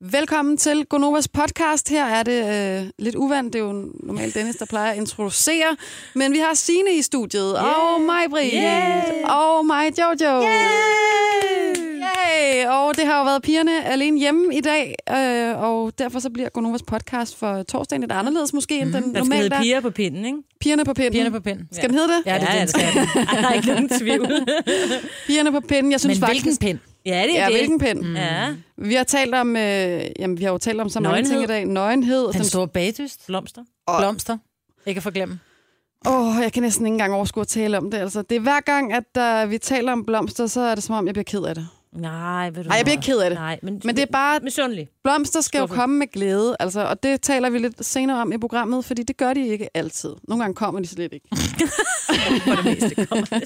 Velkommen til Gonovas podcast. Her er det øh, lidt uvandt. Det er jo normalt Dennis, der plejer at introducere. Men vi har Sine i studiet, yeah. og mig, Britt, Yeah. og mig, Jojo. Yay! Yay! Og det har jo været pigerne alene hjemme i dag, øh, og derfor så bliver Gonovas podcast for torsdagen lidt anderledes måske, end den Den skal hedde er. piger på pinden, ikke? Pigerne på pinden. Pigerne på pind. Skal den hedde det? Ja, det, ja, det skal den. Der er ikke nogen tvivl. Pigerne på pinden. Jeg synes Men faktisk... hvilken pind? ja, det er Ja, det. hvilken pind? Mm. Ja, Vi har talt om, øh, jamen, vi har jo talt om så mange ting i dag. Nøgenhed. Den store bagdyst. blomster. Og- Blomster. Ikke at forglemme. Åh, oh, jeg kan næsten ikke engang overskue at tale om det. Altså, det er hver gang, at uh, vi taler om blomster, så er det som om, jeg bliver ked af det. Nej, ved du Nej, jeg bliver ikke ked af det. Nej, men, Men det er bare, misundelig. blomster skal jo Skuffet. komme med glæde, altså, og det taler vi lidt senere om i programmet, fordi det gør de ikke altid. Nogle gange kommer de slet ikke. For det meste kommer.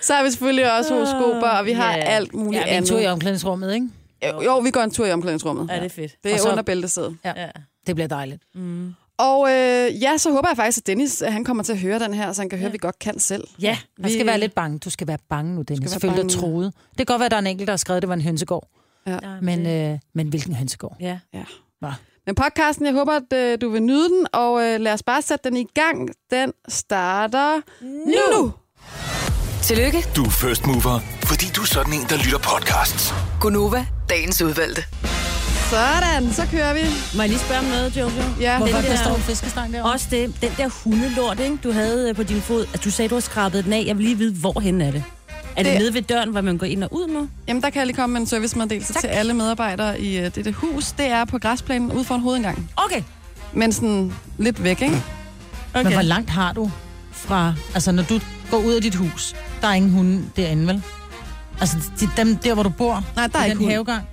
Så er vi selvfølgelig også horoskoper, og vi har Ja. alt muligt Ja, vi er en andet. tur i omklædningsrummet, ikke? Jo, jo, vi går en tur i omklædningsrummet. Ja, det er fedt. Det er så- under bæltestedet. Ja. Det bliver dejligt. Mm. Og øh, ja, så håber jeg faktisk, at Dennis at han kommer til at høre den her, så han kan høre, at vi godt kan selv. Ja, Man skal være lidt bange. Du skal være bange nu, Dennis. bange. dig troet. Det kan godt være, at der er en enkelt, der har skrevet, at det var en hønsegård. Ja. Men, øh, men hvilken hønsegård? Ja. Ja. Men podcasten, jeg håber, at øh, du vil nyde den, og øh, lad os bare sætte den i gang. Den starter nu. nu. Tillykke, Du er first mover, fordi du er sådan en, der lytter podcasts. Gunova, dagens udvalgte. Sådan, så kører vi. Må jeg lige spørge om noget, Jojo? Ja, Hvorfor Den der der- står en fiskestang derovre? Også det, den der hundelort, ikke, du havde øh, på din fod. At du sagde, du har skrabet den af. Jeg vil lige vide, hvorhen er det? Er det, Det- nede ved døren, hvor man går ind og ud nu? Jamen, der kan jeg lige komme med en servicemeddelelse Tak. til alle medarbejdere i uh, dette hus. Det er på græsplænen ude for en hovedindgang. Okay. Men sådan lidt væk, ikke? Men hvor langt har du fra... Altså, når du går ud af dit hus, der er ingen hunde derinde, vel? Altså, de, dem der, hvor du bor, Nej, der er ikke den hund. havegang,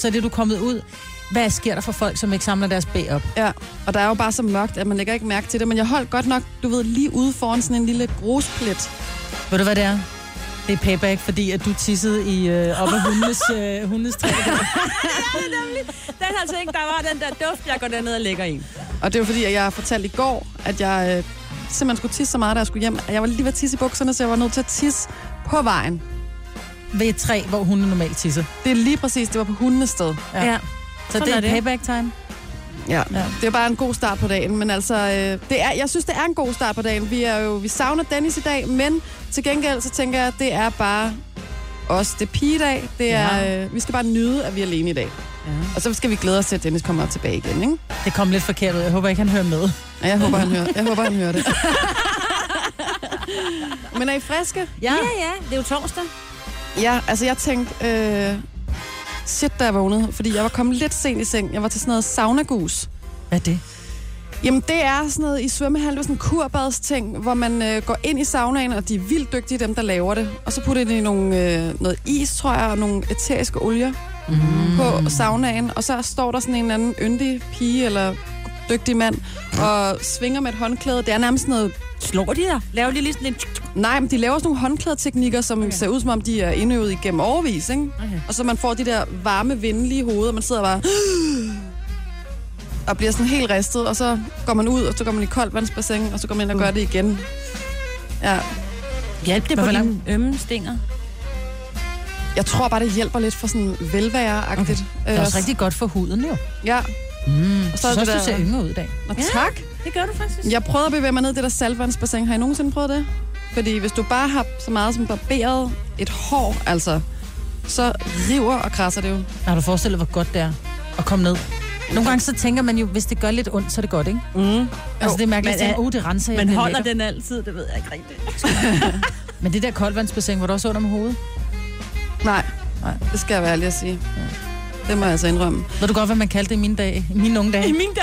så er det, du er kommet ud. Hvad sker der for folk, som ikke samler deres bæ op? Ja, og der er jo bare så mørkt, at man lægger ikke mærke til det. Men jeg holdt godt nok, du ved, lige ude foran sådan en lille grusplet. Ved du, hvad det er? Det er payback, fordi at du tissede i øh, op af hundenes, øh, hundenes træ. Den har altså ikke, der var den der duft, jeg går derned og lægger i. Og det er jo fordi, at jeg fortalte i går, at jeg øh, simpelthen skulle tisse så meget, da jeg skulle hjem. at Jeg var lige ved at tisse i bukserne, så jeg var nødt til at tisse på vejen. Ved et træ, hvor hunde normalt tisser. Det er lige præcis, det var på hundenes sted. Ja. ja. Så Sådan det er, er det. payback time. Ja. Ja. Det er bare en god start på dagen, men altså, øh, det er, jeg synes, det er en god start på dagen. Vi, er jo, vi savner Dennis i dag, men til gengæld, så tænker jeg, at det er bare os. Det er pigedag. Det er, Ja. øh, vi skal bare nyde, at vi er alene i dag. Ja. Og så skal vi glæde os til, at Dennis kommer tilbage igen, ikke? Det kom lidt forkert ud. Jeg håber ikke, han hører med. Og jeg håber, han hører, jeg håber, han hører det. men er I friske? Ja. Ja, ja, det er jo torsdag. Ja, altså jeg tænkte, øh, shit, da jeg vågnede, fordi jeg var kommet lidt sent i seng. Jeg var til sådan noget saunagus. Hvad er det? Jamen, det er sådan noget i svømmehal, det er sådan en kurbadsting, hvor man øh, går ind i saunaen, og de er vildt dygtige, dem der laver det. Og så putter de nogle, øh, noget is, tror jeg, og nogle æteriske olier mm. på saunaen. Og så står der sådan en eller anden yndig pige eller dygtig mand og svinger med et håndklæde. Det er nærmest noget... Slår de der? Laver de lige sådan en... Nej, men de laver sådan nogle håndklædeteknikker, som okay. ser ud som om, de er indøvet igennem overvis, ikke? Okay. Og så man får de der varme, venlige hoveder, og man sidder bare... Og bliver sådan helt ristet, og så går man ud, og så går man i koldvandsbassin, og så går man ind og gør det igen. Ja, Hjælp det Men på dine ømme stinger. jeg tror bare, det hjælper lidt for sådan velvære-agtigt. Det er også rigtig godt for huden, jo. Ja, Mm. Og så Så, er så det du der- ser yngre ud i dag. og Ja. tak. Det gør du faktisk. Jeg prøvede at bevæge mig ned i det der saltvandsbassin. Har I nogensinde prøvet det? Fordi hvis du bare har så meget som barberet et hår, altså, så river og krasser det jo. Har du forestillet, hvor godt det er at komme ned? Nogle gange så tænker man jo, hvis det gør lidt ondt, så er det godt, ikke? Mm. Altså det er mærkeligt at er- tænke, oh, det renser jeg. Men er holder lækkert." den altid? Det ved jeg ikke rigtigt. Men det der koldvandsbassin, hvor du også under med hovedet. Nej, Nej. det skal jeg være ærlig at sige. Det må jeg altså indrømme. Ved du godt, hvad man kaldte det i mine, dage, i mine unge dage? I min dag.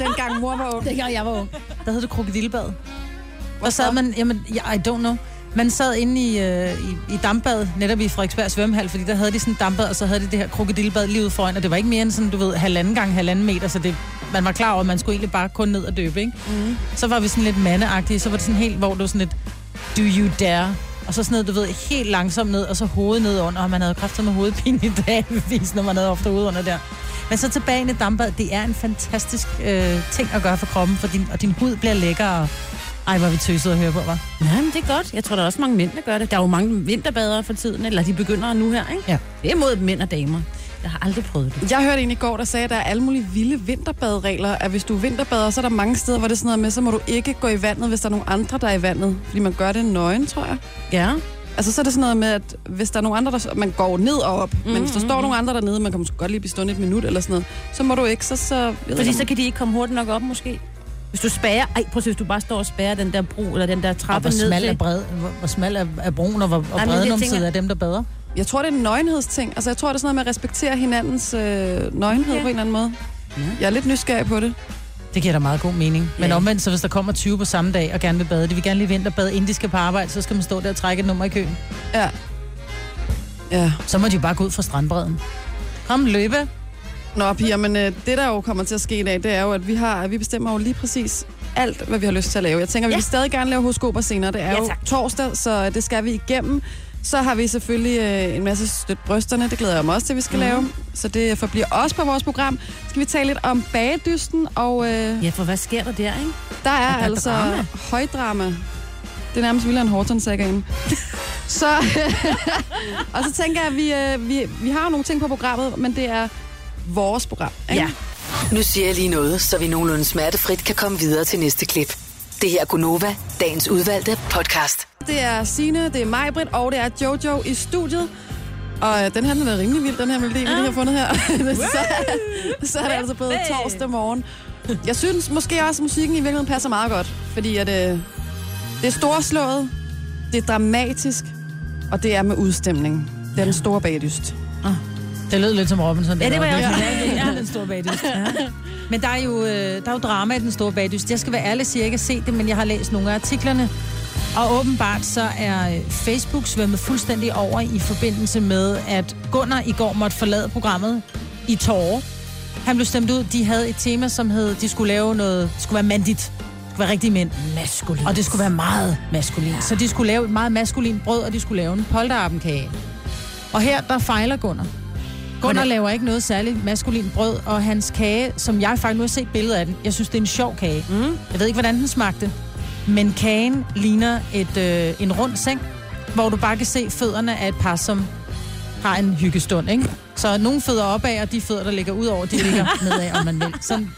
Dengang mor var ung. Dengang jeg var ung. Der hed det krokodillebad. Og sad man, jamen, ja, I don't know. Man sad inde i, øh, i, i dampbad, netop i Frederiksberg svømmehal, fordi der havde de sådan et dampbad, og så havde de det her krokodillebad lige ude foran, og det var ikke mere end sådan, du ved, halvanden gang halvanden meter, så det, man var klar over, at man skulle egentlig bare kun ned og døbe, ikke? Mm. Så var vi sådan lidt mandeagtige, så var det sådan helt, hvor du sådan lidt, do you dare? Og så sådan noget, du ved, helt langsomt ned, og så hovedet ned under, og man havde kræfter med hovedpine i dagvis, når man havde ofte hovedet under der. Men så tilbage i dampbad, det er en fantastisk øh, ting at gøre for kroppen, for din, og din hud bliver lækker, og ej, hvor vi tøsede at høre på, var. Nej, men det er godt. Jeg tror, der er også mange mænd, der gør det. Der er jo mange vinterbadere for tiden, eller de begynder nu her, ikke? Ja. Det er mod mænd og damer. Jeg har aldrig prøvet det. Jeg hørte en i går, der sagde, at der er alle mulige vilde vinterbadregler. At hvis du er vinterbader, så er der mange steder, hvor det er sådan noget med, så må du ikke gå i vandet, hvis der er nogen andre, der er i vandet. Fordi man gør det nøgen, tror jeg. Ja. Altså, så er det sådan noget med, at hvis der er nogen andre, der... Man går ned og op, mm, men hvis der Mhm. står nogen andre dernede, man kan måske godt lige blive stående et minut eller sådan noget, så må du ikke, så... så jeg ved Fordi ikke, så kan de ikke komme hurtigt nok op, måske. Hvis du spærer... Ej, prøv at se, hvis du bare står og spærer den der bro, eller den der Og trappe hvor ned smal er, til. bred, hvor, hvor smal er, er broen, og hvor og men brede jeg numset tænker- er dem, der bader. Jeg tror, det er en nøgenhedsting. Altså, jeg tror, det er sådan noget med at respektere hinandens øh, nøgenhed Okay. på en eller anden måde. Jeg er lidt nysgerrig på det. Det giver da meget god mening. Men Ja. omvendt, så hvis der kommer 20 på samme dag og gerne vil bade, de vil gerne lige vinterbade, inden de skal på arbejde, så skal man stå der og trække et nummer i køen. Ja. Ja. Så må de jo bare gå ud fra strandbredden. Kom, løbe. Nå, piger, men øh, det, der jo kommer til at ske i dag, det er jo, at vi, har, vi bestemmer jo lige præcis alt, hvad vi har lyst til at lave. Jeg tænker, vi Ja. vil stadig gerne lave horoskoper senere. Det er Ja, jo torsdag, så det skal vi igennem. Så har vi selvfølgelig øh, en masse støt brysterne. Det glæder jeg mig også til, at vi skal mm. lave. Så det forbliver også på vores program. Skal vi tale lidt om bagedysten, og øh, Ja, for hvad sker der der, ikke? der er, er altså drama. højdrama. Det er nærmest end horton sagaen Så, og så tænker jeg, at vi, øh, vi, vi har jo nogle ting på programmet, men det er vores program. Ikke? Ja. Nu siger jeg lige noget, så vi nogenlunde smertefrit kan komme videre til næste klip. Det her er Gunova, dagens udvalgte podcast. Det er Sine, det er mig, Britt, og det er Jojo i studiet. Og øh, den her den er rimelig vild, den her melodi, vi lige har fundet her. så, så er det altså blevet torsdag morgen. Jeg synes måske også, at musikken i virkeligheden passer meget godt. Fordi at, øh, det er storslået, det er dramatisk, og det er med udstemning. Det er den store bagdyst. Det lød lidt som Robinson. Ja, det var jeg også. Ja, ja, den store bagdyst. Men der er, jo, øh, der er jo drama i den store bagdyst. Jeg skal være ærlig og sige, at jeg ikke har set det, men jeg har læst nogle af artiklerne. Og åbenbart så er øh, Facebook svømmet fuldstændig over i forbindelse med, at Gunnar i går måtte forlade programmet i tårer. Han blev stemt ud. De havde et tema, som hed, de skulle lave noget, det skulle være mandigt. Det skulle være rigtig mænd. Maskulin. Og det skulle være meget maskulin. Ja. Så de skulle lave et meget maskulin brød, og de skulle lave en polterappenkage. Og her, der fejler Gunnar. Gunnar laver ikke noget særligt maskulin brød, og hans kage, som jeg faktisk nu har set billeder af den, jeg synes, det er en sjov kage. Mm. Jeg ved ikke, hvordan den smagte. Men kagen ligner et, øh, en rund seng, hvor du bare kan se fødderne af et par, som har en hyggestund, ikke? Så nogle fødder opad, og de fødder, der ligger ud over, de ligger nedad, om man vil. Sådan,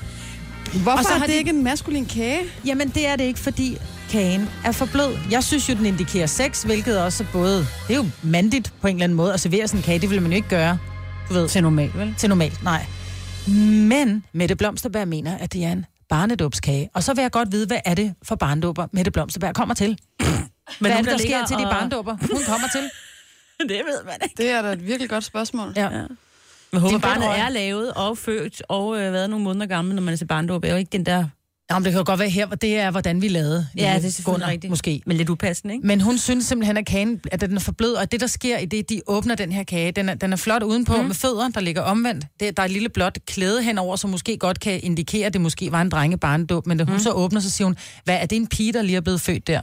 Hvorfor Og så har det de- ikke en maskulin kage? Jamen, det er det ikke, fordi kagen er for blød. Jeg synes jo, den indikerer sex, hvilket også er både... Det er jo mandigt på en eller anden måde at servere sådan en kage. Det vil man jo ikke gøre, du ved, Til normalt, vel? til normalt. Nej. Men Mette Blomsterberg mener, at det er en barnedåbskage. Og så vil jeg godt vide, hvad er det for barndåber, Mette Blomsterberg kommer til? Hvad er det, der sker til de barndåber, hun kommer til? Det ved man ikke. Det er da et virkelig godt spørgsmål. Ja. Men håber, barnet er lavet og født og øh, været nogle måneder gammel, når man er til barndåb. Er jo ikke den der... Jamen, det kan jo godt være her, hvor det er, hvordan vi lavede. Ja, det er Gunnar, selvfølgelig rigtigt. Måske. Men lidt upassende, ikke? Men hun synes simpelthen, at kagen at den er for blød, og det, der sker i det, de åbner den her kage, den er, den er flot udenpå mm. med fødder, der ligger omvendt. Det, der er et lille blåt klæde henover, som måske godt kan indikere, at det måske var en drengebarndåb, men da hun mm. så åbner, så siger hun, hvad er det en pige, der lige er blevet født der?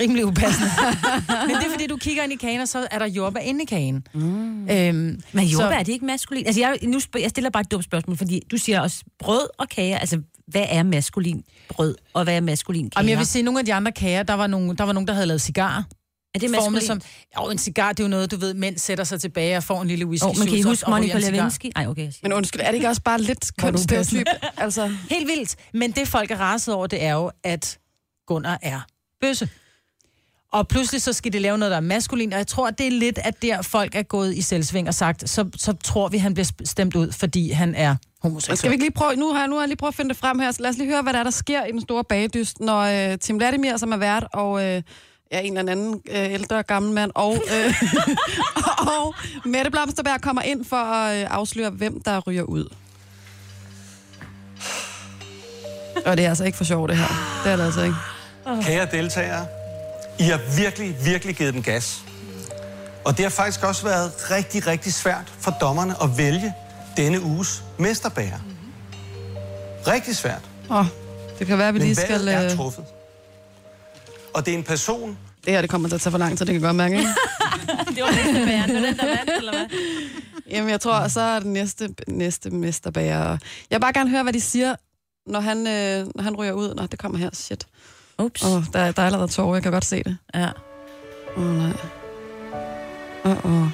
Rimelig upassende. men det er fordi, du kigger ind i kagen, og så er der jordbær inde i kagen. Mm. Øhm, Men jordbær, så- er det ikke maskulin? Altså, jeg, nu spørg, jeg stiller bare et dumt spørgsmål, fordi du siger også brød og kager. Altså, hvad er maskulin brød, og hvad er maskulin kager? Jamen, jeg vil sige, nogle af de andre kager, der var nogen, der, var nogen, der havde lavet cigarer. er det Formet maskulin? som, jo, en cigar, det er jo noget, du ved, mænd sætter sig tilbage og får en lille whisky Oh, men kan I huske Monica Lewinsky? Nej, okay. Men undskyld, er det ikke også bare lidt er kønsstereotyp? altså, Helt vildt. Men det, folk er raset over, det er jo, at Gunnar er bøsse. Og pludselig så skal de lave noget, der er maskulin, og jeg tror, det er lidt, at der folk er gået i selvsving og sagt, så, så tror vi, han bliver stemt ud, fordi han er homoseksuel. skal vi ikke lige prøve, nu har, jeg, nu har jeg lige prøvet at finde det frem her, så lad os lige høre, hvad der, er, der sker i den store bagdyst, når øh, Tim Vladimir, som er vært, og øh, ja, en eller anden øh, ældre gammel mand, og, øh, og Mette Blomsterberg kommer ind for at øh, afsløre, hvem der ryger ud. Og det er altså ikke for sjovt, det her. Det er det altså ikke. Kære deltagere, I har virkelig, virkelig givet den gas. Og det har faktisk også været rigtig, rigtig svært for dommerne at vælge denne uges mesterbærer. Rigtig svært. Åh, det kan være, at vi Men lige skal... valget er Øh, truffet. Og det er en person, det her det kommer til at tage for lang tid, det kan jeg godt mærke, ikke? Det var bæren. Det var den, der vandt, eller hvad? Jamen, jeg tror, så er det næste, næste mesterbager. Jeg vil bare gerne høre, hvad de siger, når han, øh, når han ryger ud. Nå, det kommer her. Shit. Ups. Åh, oh, der, der er allerede tårer. Jeg kan godt se det. Ja. Åh, oh, nej. Åh, oh, oh.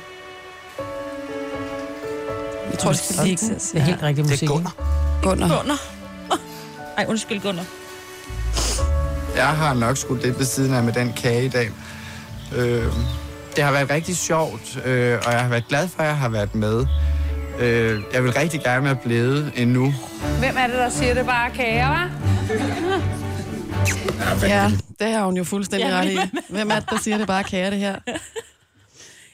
Jeg tror, det skal ligge. Det er helt rigtig Det musik. er ikke? Gunnar. Gunnar. Gunnar. Ej, undskyld, Gunnar. Jeg har nok skudt lidt ved siden af med den kage i dag. Øh, det har været rigtig sjovt, øh, og jeg har været glad for, at jeg har været med. Øh, jeg vil rigtig gerne være blevet endnu. Hvem er det, der siger det bare kager, hva'? Ja, det har hun jo fuldstændig ret i. Hvem er det, der siger det bare kære, det her?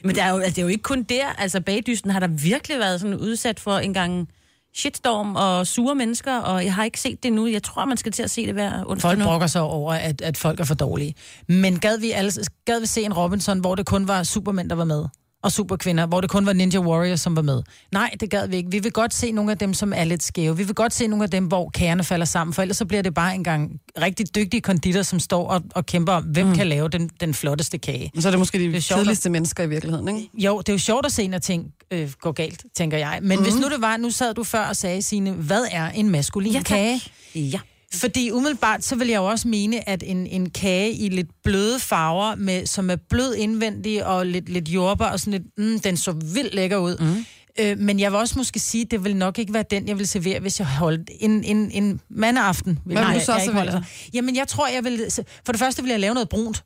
Men det er, jo, altså, det er jo ikke kun der. Altså, bagdysten har der virkelig været sådan udsat for en gang shitstorm og sure mennesker, og jeg har ikke set det nu. Jeg tror, man skal til at se det hver onsdag Folk nu. brokker sig over, at, at folk er for dårlige. Men gad vi, alle, gad vi se en Robinson, hvor det kun var supermænd, der var med? Og superkvinder, hvor det kun var Ninja Warriors, som var med. Nej, det gad vi ikke. Vi vil godt se nogle af dem, som er lidt skæve. Vi vil godt se nogle af dem, hvor kagerne falder sammen, for ellers så bliver det bare en gang rigtig dygtige konditor, som står og, og kæmper om, hvem mm. kan lave den, den flotteste kage. Så er det måske de Det er kedeligste mennesker i virkeligheden, ikke? Jo, det er jo sjovt at se, når ting øh, går galt, tænker jeg. Men mm. hvis nu det var, nu sad du før og sagde, Signe, hvad er en maskulin Ja, tak. kage? Ja. Fordi umiddelbart, så vil jeg jo også mene, at en, en kage i lidt bløde farver, med, som er blød indvendig og lidt, lidt jordbær og sådan lidt, mm, den så vildt lækker ud. Mm. Øh, men jeg vil også måske sige, at det vil nok ikke være den, jeg vil servere, hvis jeg holdt en, en, en mandeaften. Hvad vil du så servere? Jamen, jeg tror, jeg vil... For det første vil jeg lave noget brunt.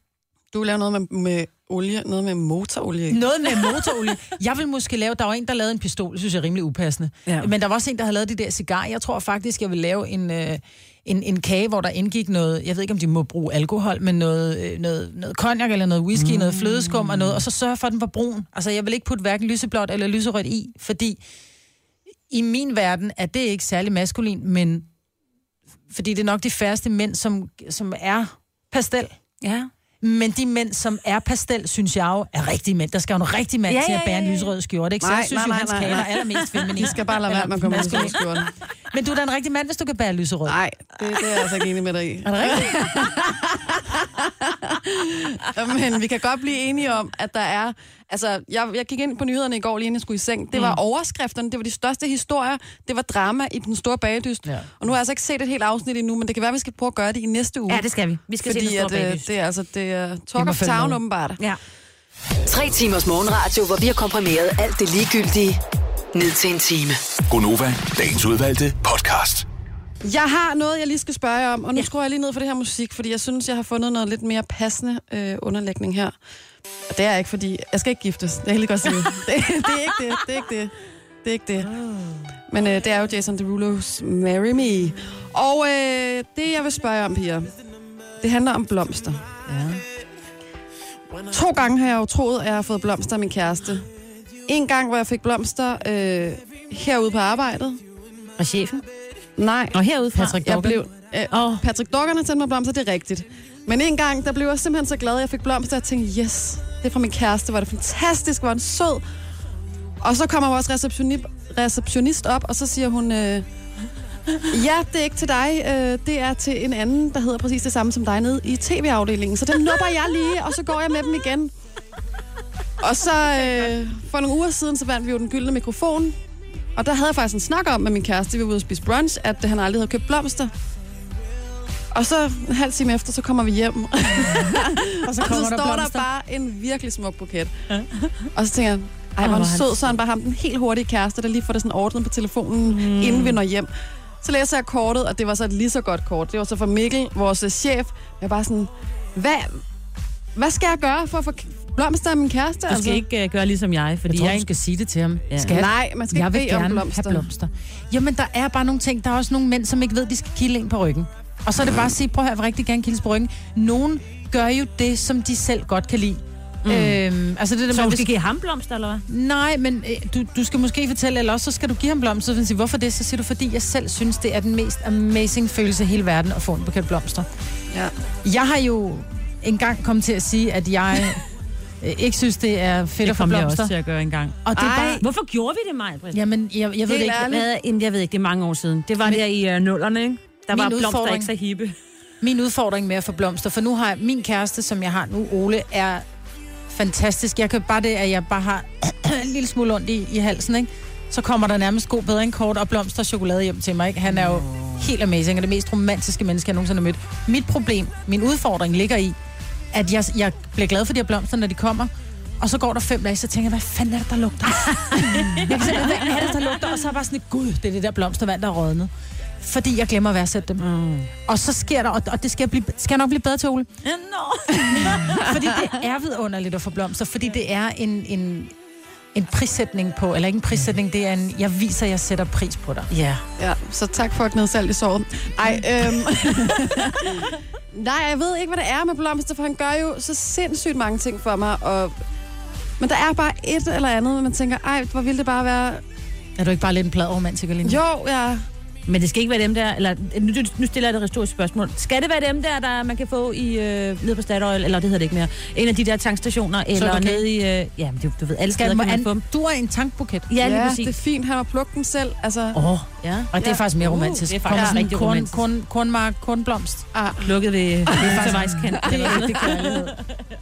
Du laver noget med, med olie, noget med motorolie. ikke? Noget med motorolie. Jeg vil måske lave... Der var en, der lavede en pistol, det synes jeg er rimelig upassende. Ja. Men der var også en, der havde lavet de der cigar. Jeg tror faktisk, jeg vil lave en, øh, en, en kage, hvor der indgik noget... Jeg ved ikke, om de må bruge alkohol, men noget, øh, noget, noget cognac eller noget whisky, mm. noget flødeskum og noget, og så sørge for, at den var brun. Altså, jeg vil ikke putte hverken lyseblåt eller lyserødt i, fordi i min verden er det ikke særlig maskulin, men fordi det er nok de færreste mænd, som, som er pastel. Ja. Men de mænd, som er pastel, synes jeg jo er rigtige mænd. Der skal jo en rigtig mand Ja, til at bære en lysrød skjorte, ikke? Så Nej, jeg synes nej, jo, nej, hans nej, kage er allermest feminin. I skal bare lade være med at komme med skjorten. Men du er da en rigtig mand, hvis du kan bære lyserød. Nej, det, det er jeg altså ikke enig med dig i. Er det rigtigt? Men vi kan godt blive enige om, at der er... Altså, jeg, jeg gik ind på nyhederne i går, lige inden jeg skulle i seng. Det var Mm. overskrifterne, det var de største historier, det var drama i den store bagdyst. Ja. Og nu har jeg altså ikke set et helt afsnit endnu, men det kan være, at vi skal prøve at gøre det i næste uge. ja, det skal vi. Vi skal Fordi se den at, store øh, bagdyst. det er altså det er talk of følge town med. åbenbart. Ja. Tre timers morgenradio, hvor vi har komprimeret alt det ligegyldige ned til en time. Gonova, dagens udvalgte podcast. Jeg har noget, jeg lige skal spørge jer om, og nu ja. skruer jeg lige ned for det her musik, fordi jeg synes, jeg har fundet noget lidt mere passende øh, underlægning her. Og det er ikke, fordi... Jeg skal ikke giftes, det er jeg helt godt sige. det, det er ikke det, det er ikke det. Det er ikke det. Men øh, det er jo Jason Derulo's Marry Me. Og øh, det, jeg vil spørge om, Pia, det handler om blomster. Ja. To gange har jeg jo troet, at jeg har fået blomster af min kæreste. En gang, hvor jeg fik blomster øh, herude på arbejdet. Og chefen? Nej, Og herude fra? Patrick jeg Dorgan. blev... Øh, oh. Patrick Dorgan har sendt mig blomster, det er rigtigt. Men en gang, der blev jeg simpelthen så glad, at jeg fik blomster, og jeg tænkte, yes, det er fra min kæreste, var det fantastisk, var en sød. Og så kommer vores receptionist, receptionist op, og så siger hun, øh, ja, det er ikke til dig, øh, det er til en anden, der hedder præcis det samme som dig nede i tv-afdelingen. Så den nupper jeg lige, og så går jeg med dem igen. Og så øh, for nogle uger siden, så vandt vi jo den gyldne mikrofon. Og der havde jeg faktisk en snak om med min kæreste, vi var ude at spise brunch, at han aldrig havde købt blomster. Og så en halv time efter, så kommer vi hjem. Og så og så kommer der står der blomster. bare en virkelig smuk buket. Og så tænker jeg, ej, hvor han sød, så han bare ham den helt hurtige kæreste, der lige får det sådan ordnet på telefonen, mm. inden vi når hjem. Så læser jeg kortet, og det var så et lige så godt kort. Det var så fra Mikkel, vores øh, chef. Jeg er bare sådan, hvad, hvad skal jeg gøre for at få blomster af min kæreste? Du skal ikke uh, gøre ligesom jeg, fordi Jeg tror, jeg du ikke... skal sige det til ham. Ja. Skal jeg? Nej, man skal jeg ikke vil bede om gerne blomster. have blomster. Jamen, der er bare nogle ting. Der er også nogle mænd, som ikke ved, de skal kilde en på ryggen. Og så er det bare at sige, prøv at høre, jeg vil rigtig gerne kildes på ryggen. Nogen gør jo det, som de selv godt kan lide. Mm. Øhm, altså det der Så med, du hvis- skal give ham blomster, eller hvad? Nej, men øh, du, du skal måske fortælle, eller også så skal du give ham blomster. Han sige, hvorfor det? Så siger du, fordi jeg selv synes, det er den mest amazing følelse i hele verden at få en buket blomster. Ja. Jeg har jo engang kommet til at sige, at jeg øh, ikke synes, det er fedt Det at få kommer jeg blomster. også til at gøre engang. Og det er Ej. bare... Hvorfor gjorde vi det, Maja? Jamen, jeg, jeg ved det ikke. Hvad, jamen, jeg ved ikke, det er mange år siden. Det var Men- der i uh, nullerne, ikke? Der Min var blomster udfordring- ikke så hippe. Min udfordring med at få blomster, for nu har jeg, min kæreste, som jeg har nu, Ole, er fantastisk. Jeg kan bare det, at jeg bare har en lille smule ondt i, i halsen, ikke? Så kommer der nærmest god bedre end kort og blomster og chokolade hjem til mig, ikke? Han er jo helt amazing, og det mest romantiske menneske, jeg nogensinde har mødt. Mit problem, min udfordring ligger i, at jeg, jeg bliver glad for de her blomster, når de kommer, Og så går der fem dage, så tænker jeg, hvad fanden er det, der lugter? jeg kan se, hvad er det, der lugter? Og så er jeg bare sådan, gud, det er det der blomstervand, der er rådnet. Fordi jeg glemmer at værdsætte dem. Mm. Og så sker der, og, og det skal jeg, blive, skal jeg nok blive bedre til, Ole. Nå. Fordi det er vidunderligt at få blomster, fordi det er en, en, en prissætning på, eller ikke en prissætning, det er en, jeg viser, at jeg sætter pris på dig. Ja. Ja, så tak for at gnide salt i såret. Ej, øhm... Nej, jeg ved ikke, hvad det er med blomster, for han gør jo så sindssygt mange ting for mig, og... Men der er bare et eller andet, hvor man tænker, ej, hvor ville det bare være... Er du ikke bare lidt en pladromantiker lige nu? Jo, ja. Men det skal ikke være dem der, eller nu, nu stiller jeg et retorisk spørgsmål. Skal det være dem der, der man kan få i, øh, nede på Statoil, eller det hedder det ikke mere, en af de der tankstationer, eller okay. nede i, øh, ja, men du, du ved, alle Skal steder man, kan man an, få dem. du er en tankbuket. Ja, lige ja, præcis. det er fint. Han har plukket den selv. Altså, Åh, oh, ja. Og det er Ja. faktisk mere Uh, romantisk. det er faktisk en rigtig korn, romantisk. korn, kornmark, kornblomst. ah, Lukket ved, ved motorvejskant. Det er rigtig kærlighed.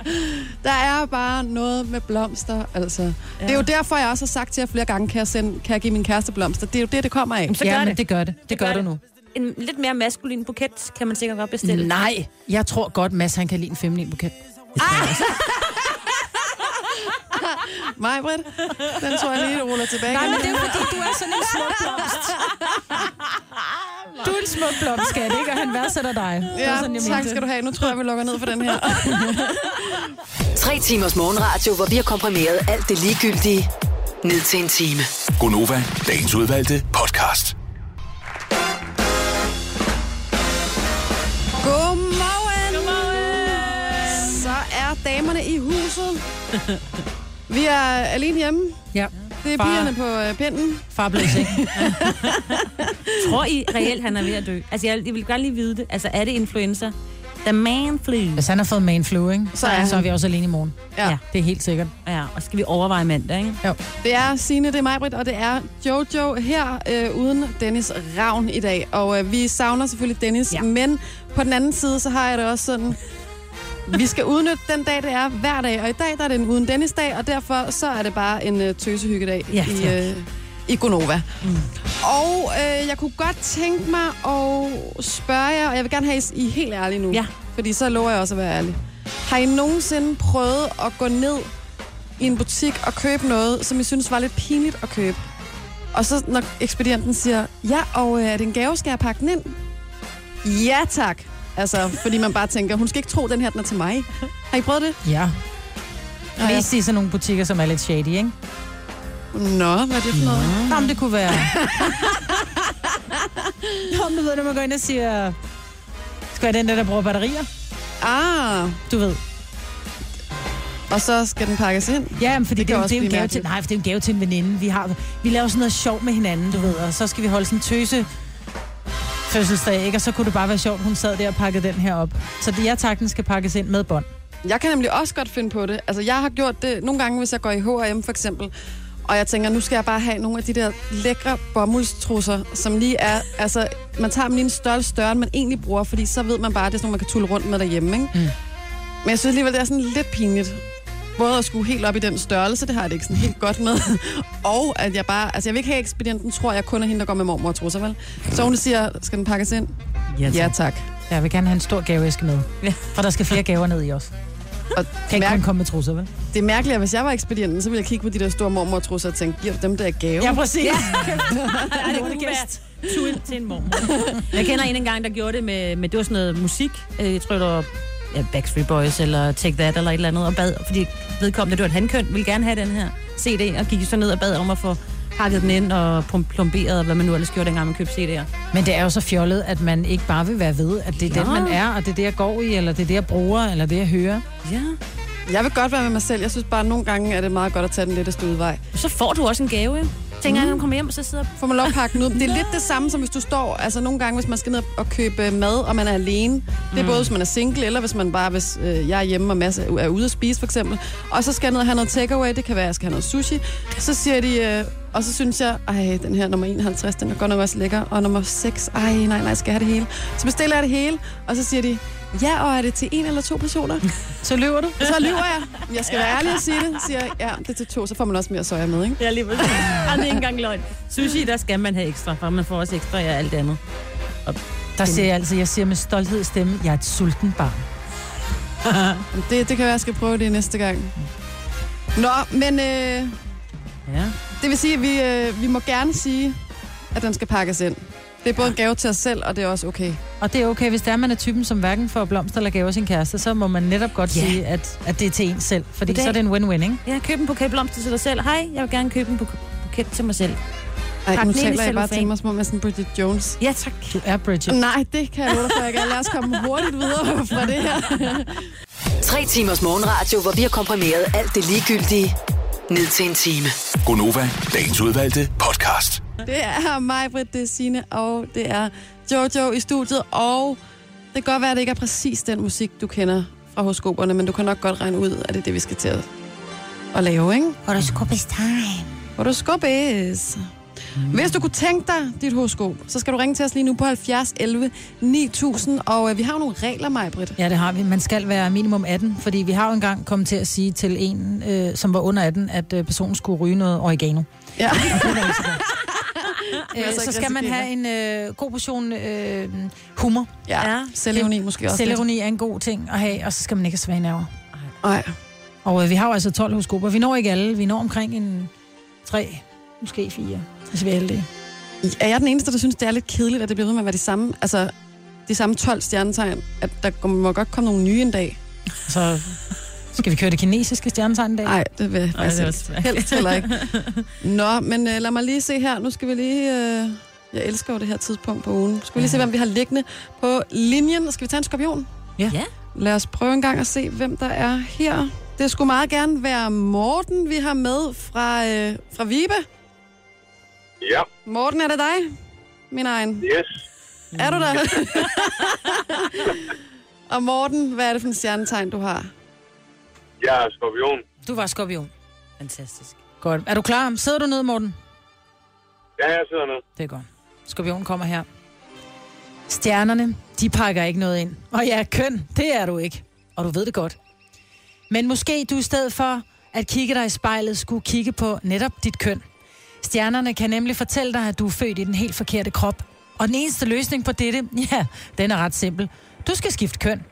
der er bare noget med blomster, altså. Ja. Det er jo derfor, jeg også har sagt til jer flere gange, kan jeg, sende, kan jeg give min kæreste blomster. Det er jo det, det kommer af. Så gør ja, men det. det gør det. Det, det gør, gør du det. nu. En lidt mere maskulin buket kan man sikkert godt bestille. Nej, jeg tror godt, Mads han kan lide en feminin buket. Mig, Britt, den tror jeg lige, du ruller tilbage. Nej, men det er fordi, du er sådan en smuk blomst. Du er en smuk blomst, skat, ikke? Og han værdsætter dig. Ja, sådan, jeg tak mente. skal du have. Nu tror jeg, vi lukker ned for den her. Tre timers morgenradio, hvor vi har komprimeret alt det ligegyldige ned til en time. Gonova, dagens udvalgte podcast. Godmorgen! Godmorgen! Så er damerne i huset. Vi er alene hjemme. Ja, Det er Far. pigerne på øh, pinden. far blev ikke. Tror I reelt, han er ved at dø? Altså, jeg, jeg vil gerne lige vide det. Altså, er det influenza? The man flu. Hvis han har fået man flu, ikke? Så er han. så er vi også alene i morgen. Ja. Ja. Det er helt sikkert. Ja, og skal vi overveje mandag, ikke? Det er Signe, det er mig, Britt, og det er Jojo her øh, uden Dennis Ravn i dag. Og øh, vi savner selvfølgelig Dennis, ja. Ja. men på den anden side, så har jeg det også sådan... Vi skal udnytte den dag, det er hver dag, og i dag der er det en uden Dennis-dag, og derfor så er det bare en øh, tøsehyggedag Ja, i, øh, i Gonova. Mm. Og øh, jeg kunne godt tænke mig at spørge jer, og jeg vil gerne have, at I er helt ærlige nu, Ja. fordi så lover jeg også at være ærlig. Har I nogensinde prøvet at gå ned i en butik og købe noget, som I synes var lidt pinligt at købe? Og så når ekspedienten siger, ja, og øh, er det en gave, skal jeg pakke den ind? Ja, tak. Altså, fordi man bare tænker, hun skal ikke tro, den her den er til mig. Har I prøvet det? Ja. Nå, ja. Mest i sådan nogle butikker, som er lidt shady, ikke? Nå hvad er det for noget? Nå, men det kunne være... Nå, men du ved, når man går ind og siger... Skal jeg den der, der bruger batterier? Ah, Du ved. og så skal den pakkes ind. Ja, men fordi Det det, det, er, det er en gave til, nej, for det er en gave til en veninde. Vi, har, vi laver sådan noget sjov med hinanden, du ved, og så skal vi holde sådan en tøse fødselsdag, ikke? Og så kunne det bare være sjovt, hun sad der og pakkede den her op. Så det, jeg tak, den skal pakkes ind med bånd. Jeg kan nemlig også godt finde på det. Altså, jeg har gjort det nogle gange, hvis jeg går i H&M for eksempel, og jeg tænker, nu skal jeg bare have nogle af de der lækre bomuldstrusser, som lige er, altså, man tager dem lige en størrelse større, end man egentlig bruger, fordi så ved man bare, at det er sådan man kan tulle rundt med derhjemme, ikke? Mm. Men jeg synes alligevel, det er sådan lidt pinligt. Både at skulle helt op i den størrelse, det har jeg det ikke sådan helt godt med. og at jeg bare, altså jeg vil ikke have ekspedienten, tror jeg kun er hende, der går med mormor og trusser, vel? Så hun siger, skal den pakkes ind? Ja, tak. Jeg vil gerne have en stor gaveæske med. Ja. For der skal flere gaver ned i os. Og Kan ikke kun komme med trusser, vel? det er mærkeligt, at hvis jeg var ekspedienten, så ville jeg kigge på de der store mormor trusser og tænke, giver dem der gave? Ja, præcis. Ja. Ja, det kunne være tur til en mormor. Jeg kender en engang, der gjorde det med, med det var sådan noget musik. Jeg tror, det var ja, Backstreet Boys eller Take That eller et eller andet, og bad, fordi vedkommende, det var et handkøn, ville gerne have den her CD, og gik så ned og bad om at få pakket den ind og plomberet, og hvad man nu ellers gjorde, dengang man købte CD'er. Men det er jo så fjollet, at man ikke bare vil være ved, at det er Ja. den, man er, og det er det, jeg går i, eller det er det, jeg bruger, eller det, jeg hører. Ja. Jeg vil godt være med mig selv. Jeg synes bare, at nogle gange er det meget godt at tage den letteste udvej. Så får du også en gave, ikke? Tænker jeg, når du kommer hjem, og så sidder Får man lov at pakke den ud. Det er lidt det samme, som hvis du står... Altså nogle gange, hvis man skal ned og købe mad, og man er alene. Det er mm. både, hvis man er single, eller hvis man bare... Hvis øh, jeg er hjemme og masse er ude at spise, for eksempel. Og så skal jeg ned og have noget takeaway. Det kan være, at jeg skal have noget sushi. Så siger de... Øh, og så synes jeg, ej, den her nummer 51, den er godt nok også lækker. Og nummer 6, ej, nej, nej, skal jeg have det hele? Så bestiller jeg det hele, og så siger de, ja, og er det til en eller to personer? Så løber du. Så lyver jeg. Jeg skal være ærlig og sige det. Siger jeg, ja, det er til to, så får man også mere soja med, ikke? Ja, lige præcis. Ej, det er ikke engang løgn. Sushi, der skal man have ekstra, for man får også ekstra af alt andet. Der siger jeg altså, jeg siger med stolthed i stemme, jeg er et sulten barn. Det, det kan være, jeg skal prøve det næste gang. Nå, men øh, Ja. det vil sige, at vi, øh, vi må gerne sige, at den skal pakkes ind. Det er både en gave til os selv, og det er også okay. Og det er okay, hvis der er, man er typen, som hverken får blomster eller gaver sin kæreste, så må man netop godt Ja. yeah. sige, at, at det er til en selv. Fordi Goddag. så er det en win-win, ikke? Ja, køb en buket blomster til dig selv. Hej, jeg vil gerne købe en buk- buket til mig selv. Ej, nu taler jeg bare til mig som om jeg er sådan Bridget Jones. Ja, tak. Du er Bridget. Nej, det kan jeg love dig for. Lad os komme hurtigt videre fra det her. Tre timers morgenradio, hvor vi har komprimeret alt det ligegyldige ned til en time. Gonova, dagens udvalgte podcast. Det er mig, Britt, det er Signe, og det er Jojo i studiet, og det kan godt være, at det ikke er præcis den musik, du kender fra horoskoperne, men du kan nok godt regne ud, at det er det, vi skal til at, at lave, ikke? Horoskopis time. Horoskopis. Hvis du kunne tænke dig dit horoskop, så skal du ringe til os lige nu på 70 11 9000, og øh, vi har jo nogle regler, mig, Britt. Ja, det har vi. Man skal være minimum 18, fordi vi har jo engang kommet til at sige til en, øh, som var under 18, at øh, personen skulle ryge noget oregano. Ja. Og det var ikke så godt. Øh, så skal man have en øh, god portion øh, humor. ja. Ja. Selvironi måske også. Selvironi er en god ting at have, og så skal man ikke have svage nerver. Nej. Og øh, vi har jo altså 12 horoskoper. Vi når ikke alle. Vi når omkring en 3, måske 4, hvis vi er heldige. Er jeg den eneste, der synes, det er lidt kedeligt, at det bliver ved med at være de samme, altså, de samme 12 stjernetegn? At der må godt komme nogle nye en dag? Så skal vi køre det kinesiske stjernetegn i dag? Nej, det vil jeg Ej, faktisk det er svært. helst heller ikke. Nå, men øh, lad mig lige se her. Nu skal vi lige... Øh, jeg elsker jo det her tidspunkt på ugen. Skal vi lige se, hvem vi har liggende på linjen. Skal vi tage en skorpion? Ja. Ja. Lad os prøve en gang at se, hvem der er her. Det skulle meget gerne være Morten, vi har med fra, øh, fra Vibe. Ja, Morten, er det dig? Min egen. yes. Er du der? Og Morten, hvad er det for en stjernetegn, du har? Jeg er skorpion. Du var skorpion. Fantastisk. Godt. Er du klar? Sidder du ned, Morten? Ja, jeg sidder ned. Det er godt. Skorpion kommer her. Stjernerne, de pakker ikke noget ind. Og ja, køn, det er du ikke. Og du ved det godt. Men måske du i stedet for at kigge dig i spejlet, skulle kigge på netop dit køn. Stjernerne kan nemlig fortælle dig, at du er født i den helt forkerte krop. Og den eneste løsning på dette, ja, den er ret simpel. Du skal skifte køn.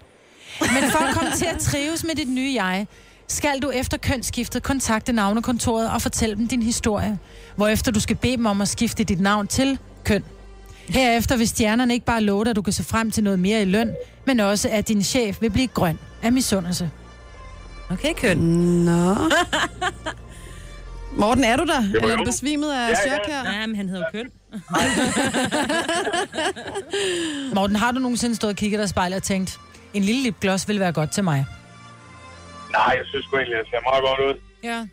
Men for at komme til at trives med dit nye jeg, skal du efter kønsskiftet kontakte navnekontoret og fortælle dem din historie. Hvorefter du skal bede dem om at skifte dit navn til køn. Herefter vil stjernerne ikke bare love dig, at du kan se frem til noget mere i løn, men også at din chef vil blive grøn af misundelse. Okay, køn. Nå. Morten, er du der? Eller er du jo. besvimet af ja. chok her? Nej, men han hedder køn. Morten, har du nogensinde stået og kigget dig i spejlet og tænkt, en lille lipgloss vil være godt til mig? Nej, jeg synes sgu egentlig, jeg ser meget godt ud. Ja. Men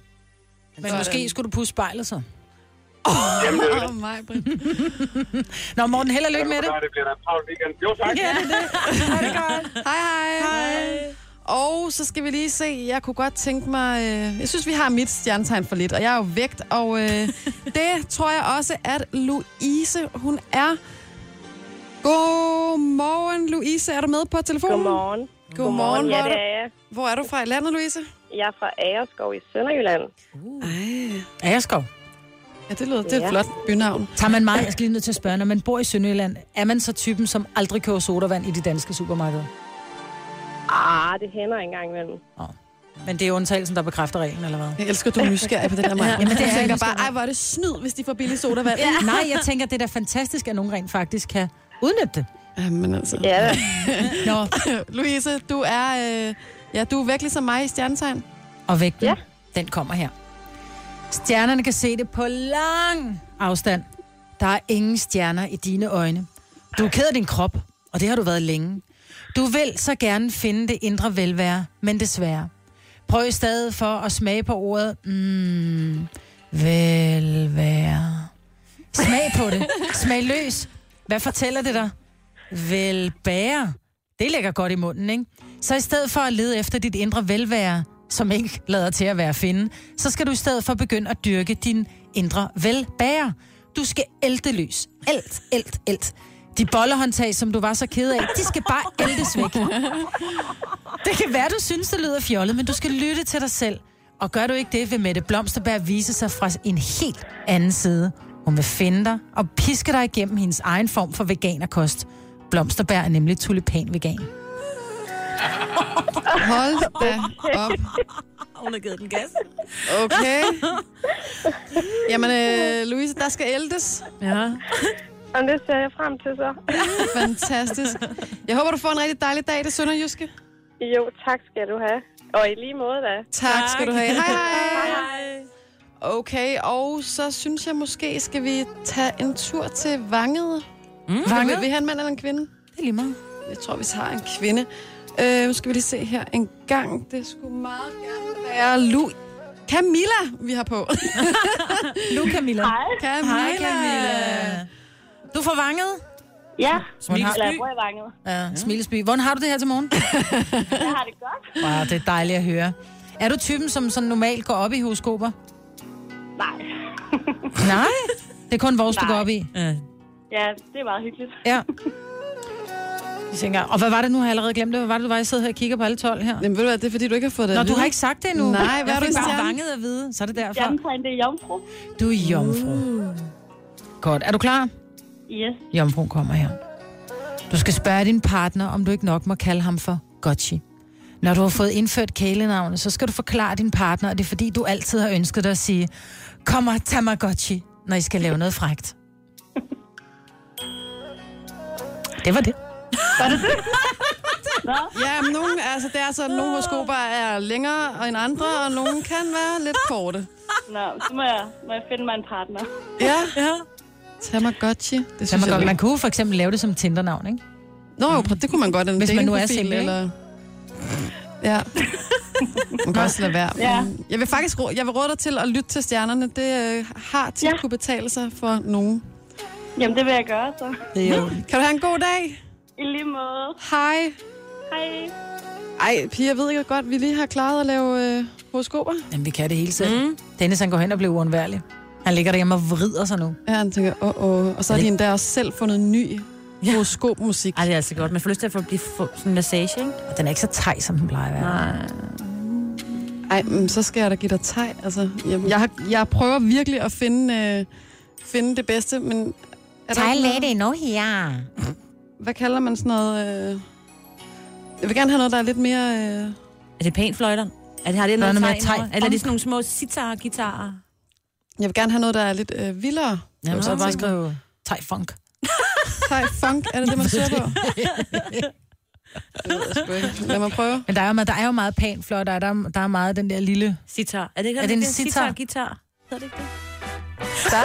Sådan. måske skulle du pusse spejlet så. Jamen, det er Åh, det. mig. Nå, Morten, held og lykke med det. Det bliver da en travl weekend. Jo, tak. Ja, det er det. Ha' det godt. Hej, hej. Hej. Og så skal vi lige se, jeg kunne godt tænke mig... Øh, jeg synes, vi har mit stjernetegn for lidt, og jeg er jo vægt, og øh, det tror jeg også, at Louise, hun er... Godmorgen, Louise. Er du med på telefonen? Godmorgen. Godmorgen. Ja, Hvor, det er du, jeg. hvor er du fra i landet, Louise? Jeg er fra Agerskov i Sønderjylland. Ej, Agerskov. ja, det lyder, det er et Ja. flot bynavn. Tager man meget, jeg skal lige nødt til at spørge, når man bor i Sønderjylland, er man så typen, som aldrig køber sodavand i de danske supermarkeder? Ah, det hænder engang imellem. Men det er undtagelsen, der bekræfter reglen, eller hvad? Jeg elsker, du er nysgerrig på det der, Maja. Jamen, det er jeg tænker bare, ej, hvor er det snyd, hvis de får billig sodavand. Ja. Nej, jeg tænker, det er da fantastisk, at nogen rent faktisk kan udnytte det. Jamen altså. Ja, Nå, Louise, du er, øh, ja, du er virkelig som mig i stjernetegn. og vægten, Ja. den kommer her. Stjernerne kan se det på lang afstand. Der er ingen stjerner i dine øjne. Du er ked af din krop, og det har du været længe. Du vil så gerne finde det indre velvære, men desværre. Prøv i stedet for at smage på ordet mm, velvære. Smag på det. Smag løs. Hvad fortæller det dig? Velbære. Det ligger godt i munden, ikke? Så i stedet for at lede efter dit indre velvære, som ikke lader til at være at finde, så skal du i stedet for begynde at dyrke din indre velbære. Du skal ælte løs. Ælt, ælt, ælt. De bollehåndtag, som du var så ked af, de skal bare ældes væk. Det kan være, du synes, det lyder fjollet, men du skal lytte til dig selv. Og gør du ikke det, vil Mette Blomsterberg vise sig fra en helt anden side. Hun vil finde dig og piske dig igennem hendes egen form for veganerkost. Blomsterberg er nemlig tulipan-vegan. Hold da op. Hun har givet den gas. Okay. Jamen, øh, Louise, der skal ældes. Ja. Og det ser jeg frem til så. Fantastisk. Jeg håber, du får en rigtig dejlig dag, det Sønderjyske. Jo, tak skal du have. Og i lige måde da. Tak, tak. skal du have. Hej, hej. Okay, og så synes jeg måske, skal vi tage en tur til Vanget. Mm. Vanget? Vil vi have en mand eller en kvinde? Det er lige meget. Jeg tror, vi tager en kvinde. Øh, nu skal vi lige se her en gang. Det skulle meget gerne være Lu... Camilla, vi har på. Nu, Camilla. Hej. Camilla. Hej, Camilla. Du får vanget? Ja, Hvordan har, eller jeg bor i Vanget. ja, Smilesby. Hvordan har du det her til morgen? Jeg har det godt. Wow, det er dejligt at høre. Er du typen, som sådan normalt går op i horoskoper? Nej. Nej. Det er kun vores, du går op i. Ja. Ja, det er meget hyggeligt. Ja. Jeg tænker, og hvad var det nu, har jeg allerede glemt det? Hvad var det, du var, jeg sidder her og kigger på alle 12 her? Jamen, ved du hvad, det er fordi, du ikke har fået det Nå, du har ikke sagt det endnu. Nej, hvad jeg er du bare vanget at vide, så er det derfor. Stjernetegn, det er jomfru. Du er jomfru. Godt. Er du klar? Yes. Jomfruen kommer her. Du skal spørge din partner, om du ikke nok må kalde ham for Gotchi. Når du har fået indført kælenavnet, så skal du forklare din partner, at det er fordi, du altid har ønsket dig at sige, kom og tag mig Gotchi, når I skal lave noget frægt. Det var det. Ja, men nogle, altså, det er så, at nogle horoskoper er længere end andre, og nogle kan være lidt korte. Nå, så må jeg, må jeg finde mig en partner. Ja. ja. Tamagotchi. Det synes man, jeg, man kunne for eksempel lave det som Tinder-navn, ikke? Nå jo, det kunne man godt. En Hvis man nu er single, ikke? eller... Ja. Man kan også lade være. Ja. Jeg vil faktisk jeg vil råde dig til at lytte til stjernerne. Det øh, har tit Ja. kunne betale sig for nogen. Jamen, det vil jeg gøre så. Det er jo... Kan du have en god dag? I lige måde. Hej. Hej. Ej, Pia, jeg ved ikke godt, vi lige har klaret at lave øh, horoskoper. Jamen, vi kan det hele tiden. Mm. Dennis, han går hen og bliver uundværlig. Han ligger derhjemme og vrider sig nu. Ja, han tænker, åh, åh. Og så har de endda også selv fundet ny horoskopmusik. Ej, det er altså godt. Man får lyst til at få, blive, få sådan en massage, ikke? Og den er ikke så tej, som den plejer at være. Nej. Ej, men så skal jeg da give dig teg. Altså, jeg, jeg, har, jeg prøver virkelig at finde, øh, finde det bedste, men... Er der ikke noget- nu her. Hvad kalder man sådan noget... Øh... Jeg vil gerne have noget, der er lidt mere... Øh... Er det pænt fløjter? Er det, har det er noget noget teg. over? Eller er det sådan nogle små sitar guitarer? Jeg vil gerne have noget, der er lidt øh, vildere. Jamen, så Jeg bare skrive thai funk. Thai funk, er det det, man søger på? Det. Lad mig prøve. Men der er jo, der er jo meget pænt flot, der er, der, der er meget den der lille... Sitar. Er det ikke Er det en sitar? sitar? guitar? Hedder det ikke det? Der er,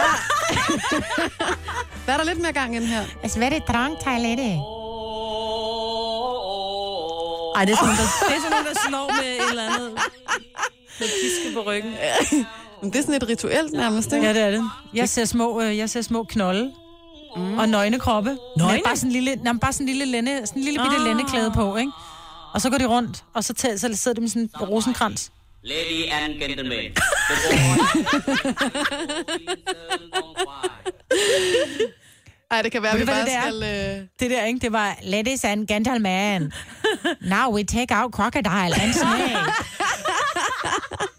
der er der lidt mere gang den her. Altså, hvad er det drang toilette? Ej, det er sådan, der, det er sådan der slår med et eller andet. Med piske på ryggen. Men det er sådan et rituelt nærmest, ikke? Ja, det er det. Jeg ser små, øh, jeg ser små knolde. Mm. Og nøgne kroppe. Nøgne? Med Bare sådan en lille, nej, bare sådan en lille, lænde, sådan en lille bitte Ah. ah. lændeklæde på, ikke? Og så går de rundt, og så, tager, så sidder de med sådan en rosenkrans. Lady and gentlemen, Ej, det kan være, Ved vi bare det skal... Øh... Det der, ikke? Det var, ladies and gentlemen, now we take out crocodile and snake.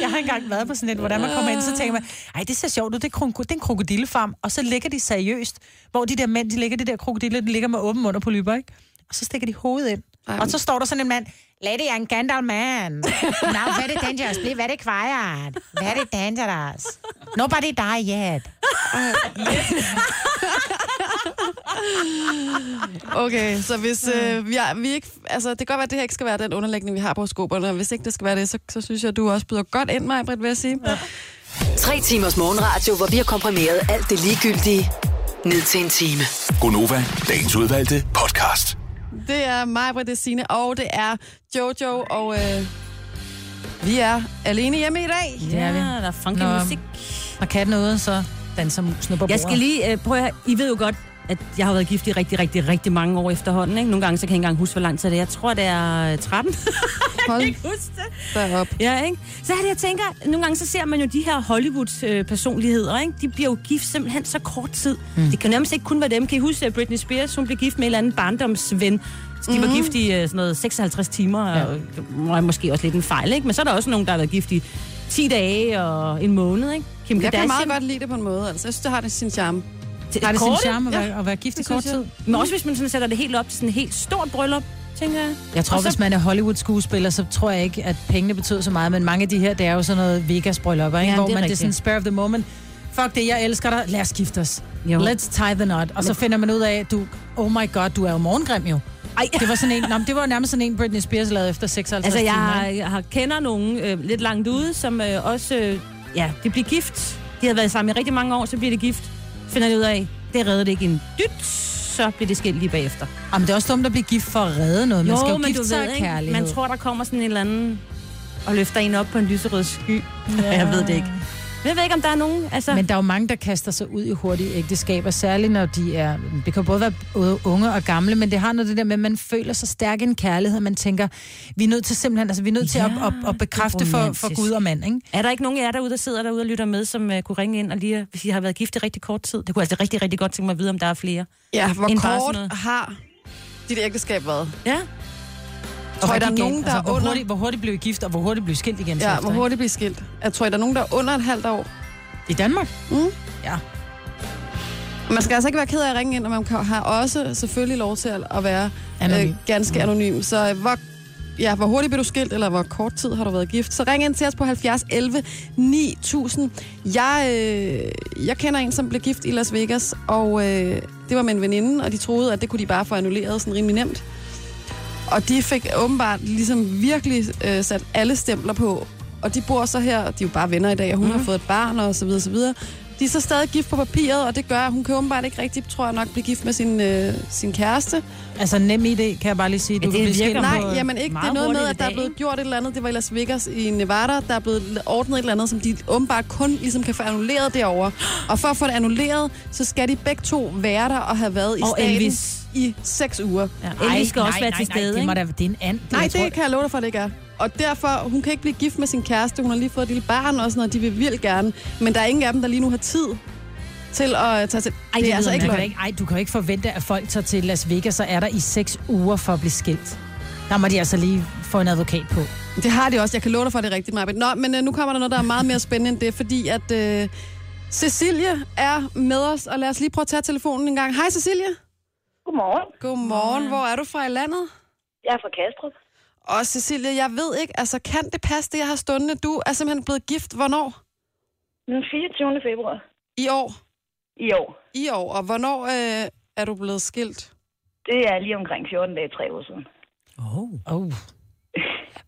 Jeg har engang været på sådan et, hvordan man kommer ind, så tænker man, ej, det ser sjovt ud, det er, kron- det er en krokodillefarm. Og så ligger de seriøst, hvor de der mænd, de ligger, de der krokodiller, de ligger med åben mund og polyper, ikke? Og så stikker de hovedet ind. Ej, Og så står der sådan en mand, Lady and gentleman, now very dangerous, please very quiet, very dangerous. Nobody die yet. Okay, så hvis øh, vi, er, vi ikke... Altså, det kan godt være, at det her ikke skal være den underlægning, vi har på skoberne. Og hvis ikke det skal være det, så, så synes jeg, at du også byder godt ind, mig, Britt, vil jeg sige. Ja. Tre timers morgenradio, hvor vi har komprimeret alt det ligegyldige ned til en time. Gonova, dagens udvalgte podcast. Det er mig, Britt, det er Signe, og det er Jojo, og øh, vi er alene hjemme i dag. Det er vi. Ja, der er funky Nå. musik. Og katten er ude, så danser musen på bordet. Jeg skal lige øh, prøve at I ved jo godt, at jeg har været gift i rigtig, rigtig, rigtig mange år efterhånden. Ikke? Nogle gange så kan jeg ikke engang huske, hvor lang tid det er. Jeg tror, det er øh, 13. Hold ikke huske det. derop. Ja, ikke? Så er det, jeg tænker, nogle gange så ser man jo de her Hollywood-personligheder, ikke? De bliver jo gift simpelthen så kort tid. Mm. Det kan nærmest ikke kun være dem. Kan I huske, at Britney Spears, hun blev gift med en eller anden barndomsven? Så de mm. var gift i øh, sådan noget 56 timer, ja. og måske også lidt en fejl, ikke? Men så er der også nogen, der har været gift i 10 dage og en måned, ikke? Kim Jeg kan Kardashian. meget godt lide det på en måde. Altså, jeg synes, det har det sin charme. Til- Har det sin charme at Ja, være, at være gift i det kort tid? Men også hvis man sådan sætter det helt op til sådan et helt stort bryllup, tænker jeg. Jeg tror, så- hvis man er Hollywood-skuespiller, så tror jeg ikke, at pengene betyder så meget. Men mange af de her, det er jo sådan noget Vegas-bryllupper, ikke? Ja, hvor det er man det er rigtigt. sådan spur of the moment. Fuck det, jeg elsker dig. Lad os gifte os. Jo. Let's tie the knot. Og så finder man ud af, du, oh my god, du er jo morgengrim jo. Ej. Det var sådan en, nå, det var nærmest sådan en, Britney Spears lavede efter 56 Altså, jeg, timer. har, ikke? jeg har kender nogen øh, lidt langt ude, som øh, også, øh, ja, de bliver gift. De har været sammen i rigtig mange år, så bliver de gift. Finder de ud af, det redder det ikke en dyt, så bliver det skilt lige bagefter. Jamen, det er også dumt at blive gift for at redde noget. Man jo, skal jo men gifte du sig ved, kærlighed. Man tror, der kommer sådan en eller anden og løfter en op på en lyserød sky. Ja. Jeg ved det ikke. Men jeg ved ikke, om der er nogen... Altså... Men der er jo mange, der kaster sig ud i hurtige ægteskaber, særligt når de er... Det kan både være både unge og gamle, men det har noget det der med, at man føler sig stærk i en kærlighed. Man tænker, vi er nødt til simpelthen... Altså, vi er nødt til at, at, at bekræfte for, for. Gud og mand, ikke? Er der ikke nogen af jer derude, der sidder derude og lytter med, som uh, kunne ringe ind og lige, hvis I har været gift i rigtig kort tid? Det kunne altså rigtig, rigtig godt tænke mig at vide, om der er flere. Ja, hvor kort har dit ægteskab været? Ja. Tror I, Og der er nogen, der altså, hvor under... hurtigt, hvor hurtigt blev I gift, og hvor hurtigt blev I skilt igen? Ja, efter, hvor hurtigt bliver skilt. Jeg tror, I, der er nogen, der er under et halvt år. I Danmark? Mm. Ja. Man skal altså ikke være ked af at ringe ind, og man kan- har også selvfølgelig lov til at være Anonym. øh, ganske anonym. Så øh, hvor, ja, hvor hurtigt bliver du skilt, eller hvor kort tid har du været gift? Så ring ind til os på 70 11 9000. Jeg, øh, jeg kender en, som blev gift i Las Vegas, og øh, det var med en veninde, og de troede, at det kunne de bare få annulleret sådan rimelig nemt. Og de fik åbenbart ligesom virkelig øh, sat alle stempler på. Og de bor så her, de er jo bare venner i dag, og hun mm. har fået et barn og så videre, så videre. De er så stadig gift på papiret, og det gør, at hun kan åbenbart ikke rigtig, tror jeg nok, blive gift med sin, øh, sin kæreste. Altså, nem idé, kan jeg bare lige sige. Du det kan virker Nej, jamen ikke. Det er noget med, at der er blevet gjort et eller andet. Det var i Las Vegas i Nevada. Der er blevet ordnet et eller andet, som de åbenbart kun ligesom kan få annulleret derovre. Og for at få det annulleret, så skal de begge to være der og have været i Og staten Elvis. i seks uger. Ja, Elvis skal også være til stede, det, må da, det er en and. Nej, jeg det tror- kan jeg love dig for, det ikke er. Og derfor, hun kan ikke blive gift med sin kæreste. Hun har lige fået et lille barn og sådan noget. De vil vildt gerne. Men der er ingen af dem, der lige nu har tid til at tage til... Ej, det er altså ikke løgn. ikke, ej, du kan jo ikke forvente, at folk tager til Las Vegas, og er der i seks uger for at blive skilt. Der må de altså lige få en advokat på. Det har de også. Jeg kan love dig for, at det er rigtigt, Marbet. Nå, men øh, nu kommer der noget, der er meget mere spændende end det, fordi at øh, Cecilie er med os, og lad os lige prøve at tage telefonen en gang. Hej, Cecilie. Godmorgen. Godmorgen. Hvor er du fra i landet? Jeg er fra Kastrup. Og Cecilie, jeg ved ikke, altså kan det passe, det jeg har stående? Du er simpelthen blevet gift. Hvornår? Den 24. februar I år? i år. I år. Og hvornår øh, er du blevet skilt? Det er lige omkring 14 dage, tre uger siden. Oh. oh.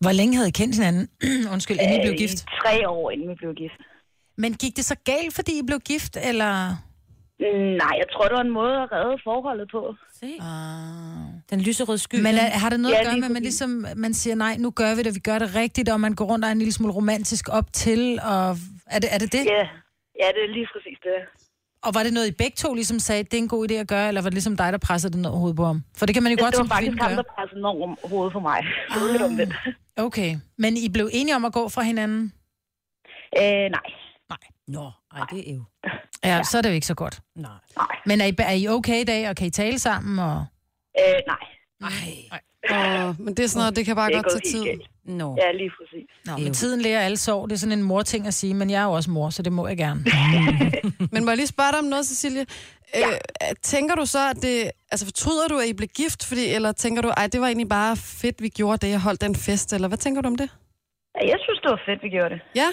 Hvor længe havde I kendt hinanden? Undskyld, inden I blev Øh, gift? i Tre år, inden vi blev gift. Men gik det så galt, fordi I blev gift, eller? Nej, jeg tror, det var en måde at redde forholdet på. Se. Ah. Den lyserøde sky. Men er, har det noget Ja, at gøre lige med, at man ligesom man siger, nej, nu gør vi det, vi gør det rigtigt, og man går rundt og er en lille smule romantisk op til, og er det er det? det? Ja, ja det er lige præcis det. Og var det noget, I begge to ligesom sagde, det er en god idé at gøre, eller var det ligesom dig, der pressede det ned over hovedet på ham? For det kan man jo Det, godt det var som faktisk ham, der pressede den over hovedet for mig. Det var lidt omvendt. Okay, men I blev enige om at gå fra hinanden? Øh, nej. Nå, ej, det er jo... Ja, ja, så er det jo ikke så godt. Nej. Nej. Men er I, er I okay i dag, og kan I tale sammen? Og... Øh, nej. Nej. Og, men det er sådan noget, det kan bare Det godt tage tid. Nå. Ja, lige præcis. Nå, Jo. men tiden lærer alle sår. Det er sådan en mor-ting at sige, men jeg er jo også mor, så det må jeg gerne. Men må jeg lige spørge dig om noget, Cecilie? Ja. Øh, tænker du så, at det... Altså, fortryder du, at I blev gift? Fordi, eller tænker du, ej, det var egentlig bare fedt, vi gjorde det, jeg holdt den fest? Eller hvad tænker du om det? Ja, jeg synes, det var fedt, vi gjorde det. Ja?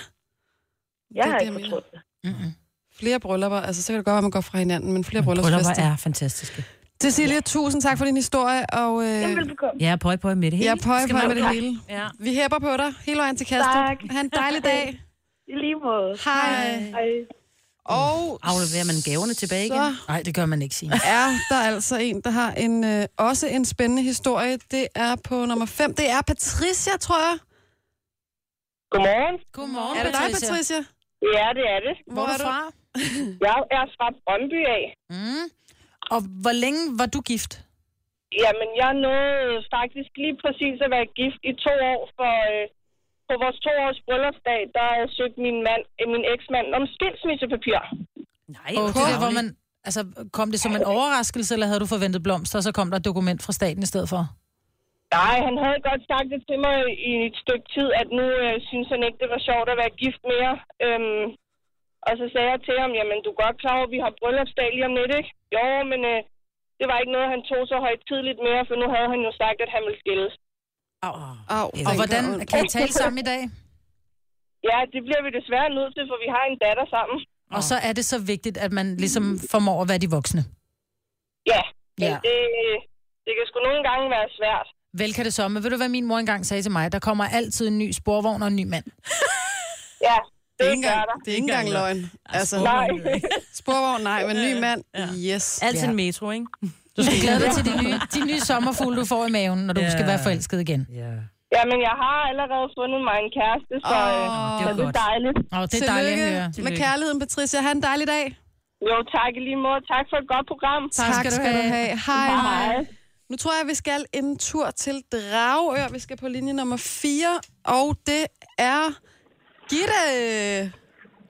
Jeg Det er har det, ikke fortrudt det. Mm-mm. Flere bryllupper. Altså, så kan det godt være, at man går fra hinanden, men flere Bryllupper bryllupsfester. er fantastiske. Cecilie, tusind tak for din historie, og... Øh, Jamen, velbekomme. Ja, pøj, pøj med det hele. Skal på man- med det hele. Ja. Vi hæpper på dig hele vejen til Kastrup. Tak. Ha' en dejlig dag. I lige måde. Hej. Hej. Og Afleverer man gaverne tilbage igen? Nej, det gør man ikke, sige. er der altså en, der har en øh, også en spændende historie. Det er på nummer 5. Det er Patricia, tror jeg. Godmorgen. Godmorgen, Er det dig, Patricia? Ja, det er det. Hvor er du fra? Jeg er fra Brøndby af. Mm. Og hvor længe var du gift? Jamen, jeg nåede faktisk lige præcis at være gift i to år, for øh, på vores to års bryllupsdag, der søgte min, mand, øh, min eksmand om skilsmissepapir. Nej, Og det der, hvor man, altså, kom det som en overraskelse, eller havde du forventet blomster, og så kom der et dokument fra staten i stedet for? Nej, han havde godt sagt det til mig i et stykke tid, at nu øh, synes han ikke, det var sjovt at være gift mere. Øhm, og så sagde jeg til ham, jamen du er godt klar over, at vi har bryllupsdag lige om lidt, ikke? Jo, men øh, det var ikke noget, han tog så højt tidligt mere, for nu havde han jo sagt, at han ville skilles. Au. Og hvordan kan I tale sammen i dag? Ja, det bliver vi desværre nødt til, for vi har en datter sammen. Og så er det så vigtigt, at man ligesom formår at være de voksne. Ja, Ja. det, det kan sgu nogle gange være svært. Vel kan det så, men ved du, hvad min mor engang sagde til mig? Der kommer altid en ny sporvogn og en ny mand. Ja, Det er ikke engang, det er ikke engang løgn. Altså, Nej. Sporvogn, nej, men ny mand, yes. Altid Ja. en metro, ikke? Du skal glæde dig til de nye, de nye sommerfugle, du får i maven, når du Ja. skal være forelsket igen. Ja. Ja, men jeg har allerede fundet mig en kæreste, så, oh, det så er det er godt. dejligt. Og det er dejligt at høre. Tillykke med kærligheden, Patricia. Ha' en dejlig dag. Jo, tak i lige måde. Tak for et godt program. Tak, tak skal du have. Hej. Hej. Nu tror jeg, vi skal en tur til Dragør. Vi skal på linje nummer 4, og det er Gitte.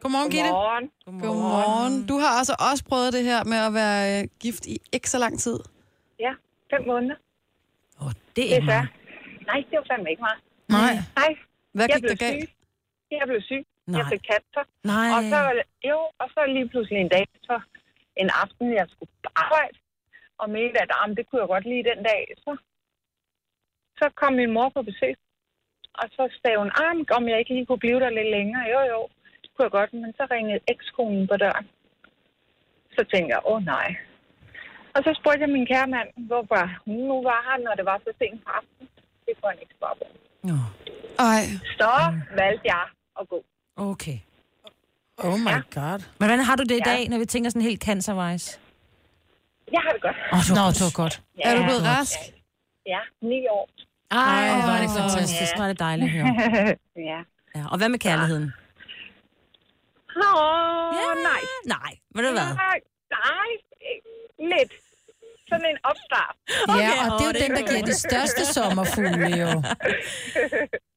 Godmorgen, Gitte. Godmorgen. Godmorgen. Du har altså også prøvet det her med at være øh, gift i ikke så lang tid. Ja, fem måneder. Oh, det er så. Nej, det var fandme ikke meget. Nej. Nej. Hvad jeg gik blev der galt? Syg. Jeg blev syg. Nej. Jeg fik cancer. Nej. Og så, jo, og så lige pludselig en dag, så en aften, jeg skulle arbejde, og mente, at ah, men det kunne jeg godt lide den dag. Så, så kom min mor på besøg, og så sagde hun, ah, om jeg ikke lige kunne blive der lidt længere. Jo, jo, det kunne jeg godt, men så ringede ekskonen på døren. Så tænkte jeg, åh oh, nej. Og så spurgte jeg min kære mand, hvorfor hun nu var her, når det var så sent på aftenen. Det kunne han ikke svare på. Ej. Så valgte jeg at gå. Okay. Oh my god. Men hvordan har du det i Ja. dag, når vi tænker sådan helt cancer-wise? Jeg har det godt. Åh, Nå, det var godt. Er du blevet rask? Ja, ni år. Ej, Ej, hvor er det fantastisk. Hvor er det dejligt at høre. ja. Ja. Og hvad med kærligheden? Åh, ja. nej. Nej, ved du hvad? Nej, nej, lidt. Sådan en opstart. Ja, og det er jo den, der giver det største sommerfugle, jo.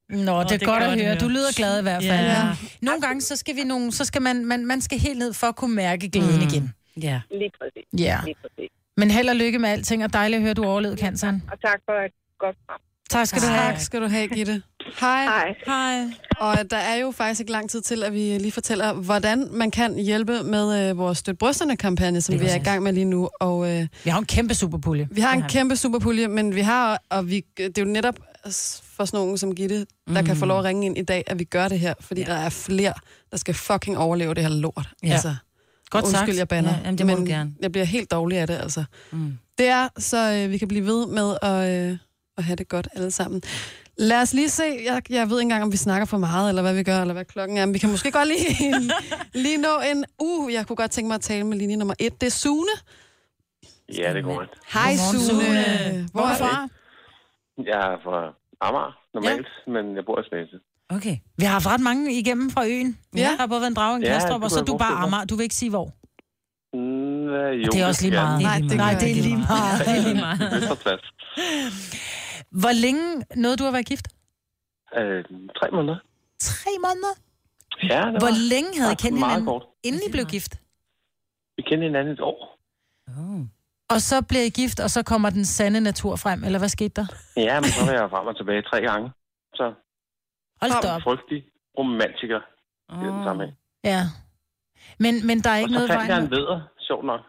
Nå, det er godt at høre. Du lyder glad i hvert fald. Ja. Men nogle gange, så skal vi nogle, så skal man, man, man skal helt ned for at kunne mærke glæden mm. igen. Ja. Lige præcis. Ja. Lige præcis. Men held og lykke med alting, og dejligt at høre, du overlevede canceren. Og tak for et godt program. Tak skal du have. Tak skal du have, Gitte. Hej. Hej. Hej. Og der er jo faktisk ikke lang tid til, at vi lige fortæller, hvordan man kan hjælpe med øh, vores Støt Brysterne-kampagne, som vi er i gang med lige nu. Og øh, Vi har jo en kæmpe superpulje. vi har en kæmpe superpulje, men vi har, og vi, det er jo netop for sådan nogen som Gitte, der mm. kan få lov at ringe ind i dag, at vi gør det her, fordi ja. der er flere, der skal fucking overleve det her lort. Ja. Altså, Godt undskyld, sagt. jeg banner, Ja, jamen, det må men du gerne. jeg bliver helt dårlig af det, altså. Mm. Det er, så øh, vi kan blive ved med at, øh, at have det godt alle sammen. Lad os lige se, jeg, jeg ved ikke engang, om vi snakker for meget, eller hvad vi gør, eller hvad klokken er, men vi kan måske godt lige, lige nå en... Uh, jeg kunne godt tænke mig at tale med linje nummer et. Det er Sune. Ja, det går godt. Hej, Sune. Sune. Hvor er du fra? Jeg er fra Amager normalt, ja. men jeg bor i Slagelse. Okay. Vi har haft ret mange igennem fra øen. Ja. Der har både været en drage og en Ja, og så er du jeg bare. Amager. Du vil ikke sige hvor. Mm, øh, jo, det er også lige ja. meget. Nej, det Nej, det er lige meget. Det er lige meget. Hvor længe nåede du at være gift? Øh, tre måneder. Tre måneder? Ja, det Hvor var længe havde I kendt meget hinanden, kort. inden I blev gift? Vi kendte hinanden et år. Oh. Og så bliver I gift, og så kommer den sande natur frem, eller hvad skete der? Ja, men så var jeg frem og tilbage tre gange. Så Hold da op. frygtelig romantiker i den sammenhæng. Ja. Men, men der er Og ikke så noget fandt jeg vejen. en veder, sjovt nok.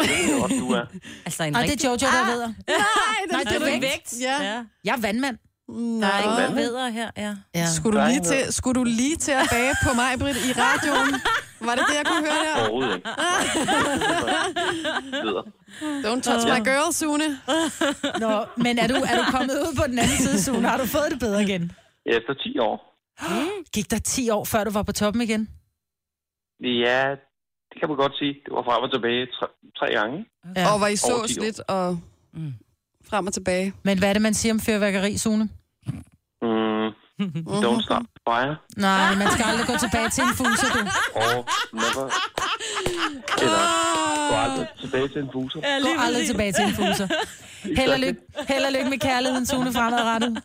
Det er du er. Altså en Nej, det er rigtig... Jojo, der ved. Nej, Nej, det er vægt. vægt. Ja. ja. Jeg er vandmand. Der er ikke her, ja. Ja. Skulle du, lige til, skulle du lige til at bage på mig, Britt, i radioen? Var det det, jeg kunne høre der? Overhovedet ikke. Don't touch my girl, Sune. Nå, men er du, er du kommet ud på den anden side, Sune? Har du fået det bedre igen? Efter 10 år. Gik der 10 år, før du var på toppen igen? Ja, det kan man godt sige. Det var frem og tilbage tre, tre gange. Ja. Og var I så 10 år. lidt og frem og tilbage. Men hvad er det, man siger om fyrværkeri, Sune? Mm, don't stop the fire. Nej, man skal aldrig gå tilbage til en fuser, du. Og never... Eller, gå aldrig tilbage til en fuser. Gå aldrig tilbage til en fuser. Held og lykke, held og lykke med kærligheden, Sune, fremadrettet.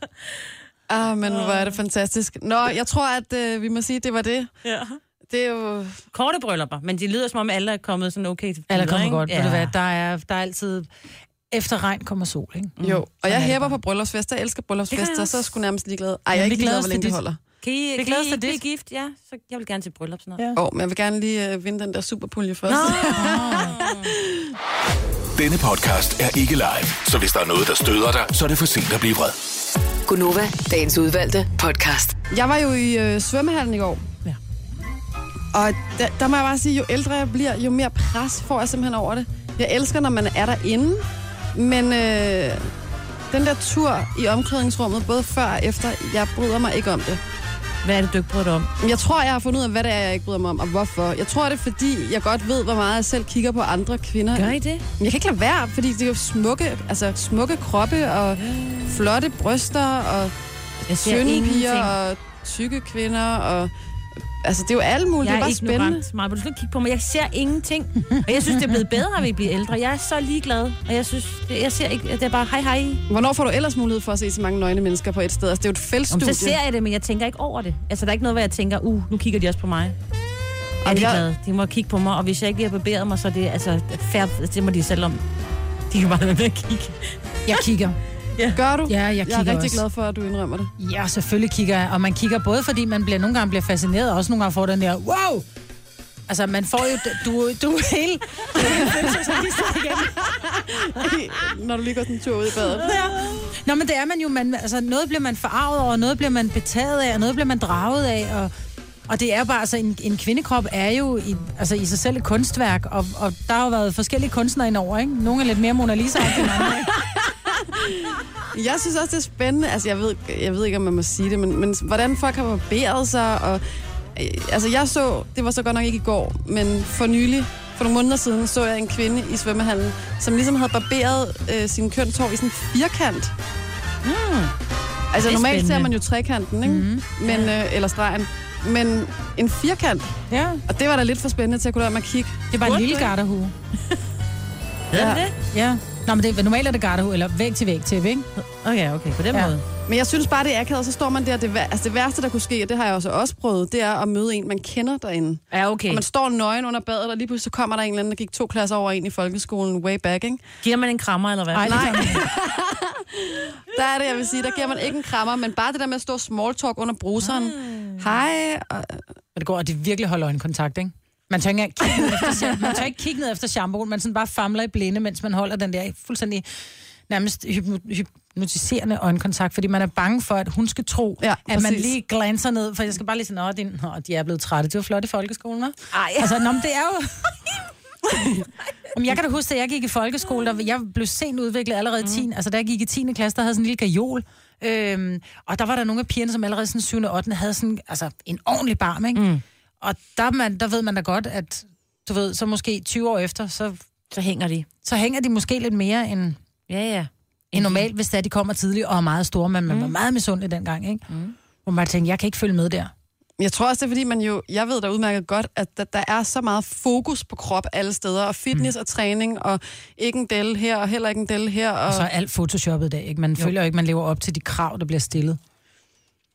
Ah, men hvor er det fantastisk. Nå, jeg tror, at øh, vi må sige, at det var det. ja. Det er jo... Korte bryllupper, men de lyder som om alle er kommet sådan okay til Eller videre, kommer ikke? godt, ja. ved du hvad, der er, der er altid... Efter regn kommer sol, ikke? Jo, og Sådan jeg hæber på bryllupsfester. Jeg elsker bryllupsfester, jeg så er jeg sgu nærmest ligeglad. Ej, jeg er ikke ligeglad, hvor længe det holder. Kan I, Vi kan I ikke blive gift? Ja, så jeg vil gerne til bryllup snart. Ja. Åh, oh, men jeg vil gerne lige øh, vinde den der superpulje først. Nå. Denne podcast er ikke live, så hvis der er noget, der støder dig, så er det for sent at blive vred. Gunova, dagens udvalgte podcast. Jeg var jo i øh, svømmehallen i går. Ja. Og der, der må jeg bare sige, jo ældre jeg bliver, jo mere pres får jeg simpelthen over det. Jeg elsker, når man er derinde, men øh, den der tur i omklædningsrummet, både før og efter, jeg bryder mig ikke om det. Hvad er det, du ikke bryder dig om? Jeg tror, jeg har fundet ud af, hvad det er, jeg ikke bryder mig om, og hvorfor. Jeg tror, det er, fordi jeg godt ved, hvor meget jeg selv kigger på andre kvinder. Gør I det? Men jeg kan ikke lade være, fordi det er jo smukke, altså smukke kroppe og flotte bryster og ingenting. piger og tykke kvinder og... Altså, det er jo alt muligt. Jeg det er er bare spændende. ignorant, Maja, du skal ikke kigge på mig. Jeg ser ingenting. Og jeg synes, det er blevet bedre, at vi bliver ældre. Jeg er så ligeglad. Og jeg synes, det- jeg ser ikke, det er bare hej hej. Hvornår får du ellers mulighed for at se så mange nøgne mennesker på et sted? Altså, det er jo et feltstudie. så ser jeg det, men jeg tænker ikke over det. Altså, der er ikke noget, hvor jeg tænker, uh, nu kigger de også på mig. Jeg er jeg- ligeglad. De må kigge på mig, og hvis jeg ikke lige har barberet mig, så er det altså fair, det må de selv om. De kan bare lade med at kigge. Jeg kigger. Gør du? Ja, jeg Jeg er kigger rigtig også. glad for, at du indrømmer det. Ja, selvfølgelig kigger jeg. Og man kigger både, fordi man bliver, nogle gange bliver fascineret, og også nogle gange får den der, wow! Altså, man får jo, du, du er helt... Når du lige går sådan en tur ud i badet. Nå, men det er man jo, man, altså, noget bliver man forarvet over, noget bliver man betaget af, og noget bliver man draget af, og, og det er bare, altså, en, en kvindekrop er jo i, altså, i sig selv et kunstværk, og, og der har jo været forskellige kunstnere indover, ikke? Nogle er lidt mere Mona Lisa end andre, ikke? Jeg synes også, det er spændende. Altså, jeg ved, jeg ved ikke, om man må sige det, men, men hvordan folk har barberet sig. Og, øh, altså, jeg så, det var så godt nok ikke i går, men for nylig, for nogle måneder siden, så jeg en kvinde i svømmehallen, som ligesom havde barberet øh, sin kønshår i sådan en firkant. Mm. Altså, normalt ser spændende. man jo trekanten, ikke? Mm-hmm. Men, øh, eller stregen. Men en firkant. Ja. Og det var da lidt for spændende til at kunne lade mig kigge. Det var en lille garderhue. Ja. Ja. Nå, men det, normalt er det garderhue, eller væg til væg til, ikke? Okay, okay, på den Ja. måde. Men jeg synes bare, det er akavet, og så står man der. Det, altså, det værste, der kunne ske, og det har jeg også, også prøvet, det er at møde en, man kender derinde. Ja, okay. Og man står nøgen under badet, og lige pludselig så kommer der en eller anden, der gik to klasser over en i folkeskolen way back, ikke? Giver man en krammer, eller hvad? Ej, Nej. der er det, jeg vil sige. Der giver man ikke en krammer, men bare det der med at stå small talk under bruseren. Hej. Og, Og det går, at det virkelig holder øjenkontakt, ikke? Man tør ikke, engang kigge ned efter, man tør ikke kigge ned efter shampooen, man sådan bare famler i blinde, mens man holder den der fuldstændig nærmest hypno- hypnotiserende øjenkontakt, fordi man er bange for, at hun skal tro, Ja, at man lige glanser ned, for jeg skal bare lige sige, nå, din, de er blevet trætte. Det var flot i folkeskolen, hva'? Ej. Altså, nå, men det er jo... Jamen, jeg kan da huske, at jeg gik i folkeskole, der jeg blev sent udviklet allerede i 10. Altså, da jeg gik i 10. klasse, der havde sådan en lille gajol. Øhm, og der var der nogle af pigerne, som allerede sådan 7. og 8. havde sådan, altså, en ordentlig barm, ikke? Mm. Og der, er man, der ved man da godt, at du ved, så måske 20 år efter, så, Så hænger de. så hænger de måske lidt mere end, Ja, ja. end normalt, hvis det er, de kommer tidligt og er meget store, men man var meget misundelig dengang, ikke? Mm. Hvor man tænkte, jeg kan ikke følge med der. jeg tror også, det er fordi, man jo, jeg ved da udmærket godt, at der, der er så meget fokus på krop alle steder, og fitness mm. og træning, og ikke en del her, og heller ikke en del her. Og, Og så er alt photoshoppet i dag, ikke? Man jo. føler jo ikke, man lever op til de krav, der bliver stillet.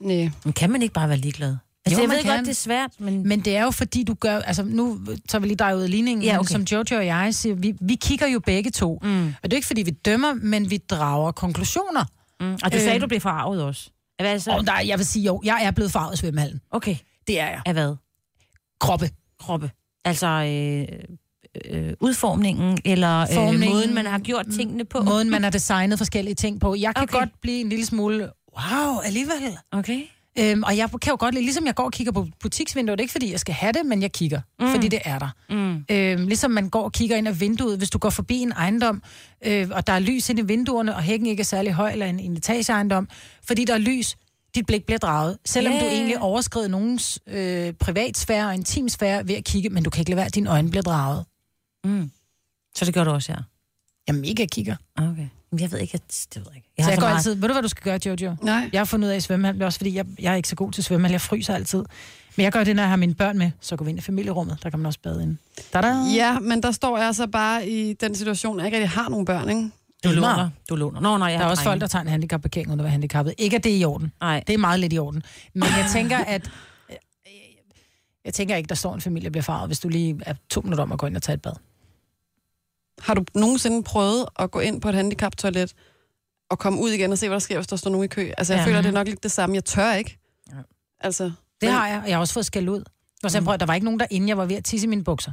Nej. Men kan man ikke bare være ligeglad? Altså, Jo, jeg ved kan. godt, det er svært, men... Men det er jo fordi, du gør... Altså, nu tager vi lige dig ud af ligningen, Ja, okay. som Jojo og jeg siger, vi, vi kigger jo begge to. Mm. Og det er ikke, fordi vi dømmer, men vi drager konklusioner. Mm. Og du sagde, Øh. du blev forarvet også. Hvad er det så? Og der, jeg vil sige, jo, jeg er blevet farvet i svømmehallen. Okay. Det er jeg. Af hvad? Kroppe. Kroppe. Altså øh, øh, udformningen, eller øh, Formningen. måden, man har gjort tingene på. Måden, man har designet forskellige ting på. Jeg kan okay. godt blive en lille smule, wow, alligevel. Okay. Øhm, og jeg kan jo godt lide, ligesom jeg går og kigger på butiksvinduer, det er ikke fordi, jeg skal have det, men jeg kigger, mm. fordi det er der. Mm. Øhm, ligesom man går og kigger ind ad vinduet, hvis du går forbi en ejendom, øh, og der er lys ind i vinduerne, og hækken ikke er særlig høj, eller en, en etageejendom, fordi der er lys, dit blik bliver draget. Selvom Ja, du egentlig overskrider nogens øh, privatsfære og intimsfære ved at kigge, men du kan ikke lade være, at dine øjne bliver draget. Mm. Så det gør du også, ja. Jeg mega kigger. Okay. Jeg ved ikke, at... Det ved jeg ikke. Jeg så har jeg så går meget- altid, ved du hvad du skal gøre, Jojo? Nej. Jeg har fundet ud af i svømmehal, også fordi jeg, jeg er ikke så god til svømmehal, jeg fryser altid. Men jeg gør det, når jeg har mine børn med, så går vi ind i familierummet, der kan man også bade ind. Da-da. Ja, men der står jeg så bare i den situation, at jeg ikke rigtig har nogen børn, ikke? Du låner. Du låner. Nå, nej, jeg Der er også drenge. folk, der tager en handicapparkering uden at være handicappet. Ikke at det er i orden. Nej. Det er meget lidt i orden. Men jeg tænker, at... Jeg tænker ikke, der står en familie og bliver farvet, hvis du lige er to minutter om at gå ind og tage et bad. Har du nogensinde prøvet at gå ind på et handicaptoilet og komme ud igen og se, hvad der sker, hvis der står nogen i kø? Altså, jeg Ja. føler, det er nok lidt det samme. Jeg tør ikke. Ja. Altså, Det men- har jeg, og jeg har også fået skæld ud. Og så prøv, der var ikke nogen derinde, jeg var ved at tisse i mine bukser.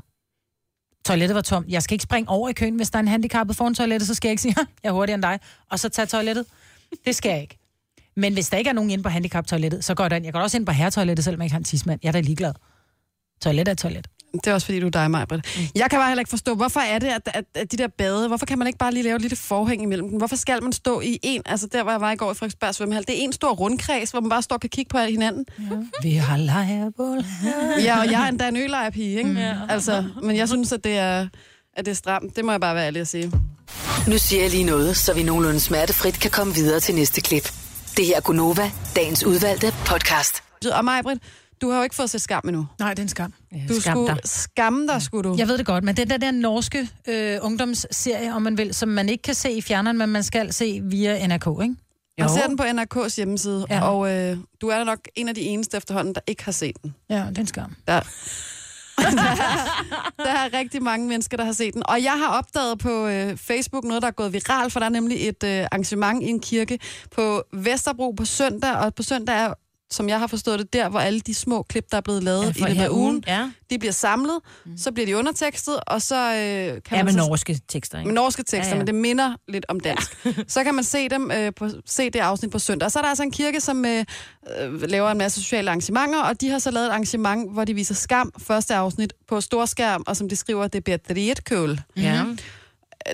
toilettet var tomt. Jeg skal ikke springe over i køen, hvis der er en handicappet foran toilettet, så skal jeg ikke sige, "Ha, jeg er hurtigere end dig, og så tage toilettet. Det skal jeg ikke. Men hvis der ikke er nogen inde på handicap-toilettet, så går den. Jeg går også ind på herretoilettet, selvom jeg ikke har en tidsmand. Jeg er da ligeglad. Toilet er et toilet. Det er også fordi, du er dig, Majbrit. Mm. Jeg kan bare heller ikke forstå, hvorfor er det, at, at, at de der bade, hvorfor kan man ikke bare lige lave et lille forhæng imellem dem? Hvorfor skal man stå i en, altså der, hvor jeg var i går i Frederiksberg svømmehal, det er en stor rundkreds, hvor man bare står og kan kigge på hinanden. Ja. Vi har lejrebål. Ja, og jeg er endda en ølejrpige, ikke? Ja. Altså, men jeg synes, at det er, at det er stramt. Det må jeg bare være ærlig at sige. Nu siger jeg lige noget, så vi nogenlunde smertefrit kan komme videre til næste klip. Det her er Gunova, dagens udvalgte podcast. Og Majbrit, du har jo ikke fået set skam endnu. Nej, det er en skam. Du skam skulle dig. skamme dig, skulle du. Jeg ved det godt, men det er den der norske øh, ungdomsserie, om man vil, som man ikke kan se i fjerneren, men man skal se via NRK, ikke? Man ser den på NRK's hjemmeside, ja. og øh, du er nok en af de eneste efterhånden, der ikke har set den. Ja, det er en skam. Der, der er rigtig mange mennesker, der har set den. Og jeg har opdaget på øh, Facebook noget, der er gået viralt, for der er nemlig et øh, arrangement i en kirke på Vesterbro på søndag, og på søndag er som jeg har forstået det, der hvor alle de små klip, der er blevet lavet Ja, ja, i af her ugen, ja. de bliver samlet, mm. så bliver de undertekstet, og så øh, kan Ja, man med så norske tekster, ikke? med norske tekster, Ja, ja, ja. ja. men det minder lidt om dansk. Ja. så kan man se dem øh, på, se det afsnit på søndag. Og så er der altså en kirke, som øh, øh, laver en masse sociale arrangementer, og de har så lavet et arrangement, hvor de viser skam, første afsnit, på storskærm, og som de skriver, det bliver drietkøl. Ja.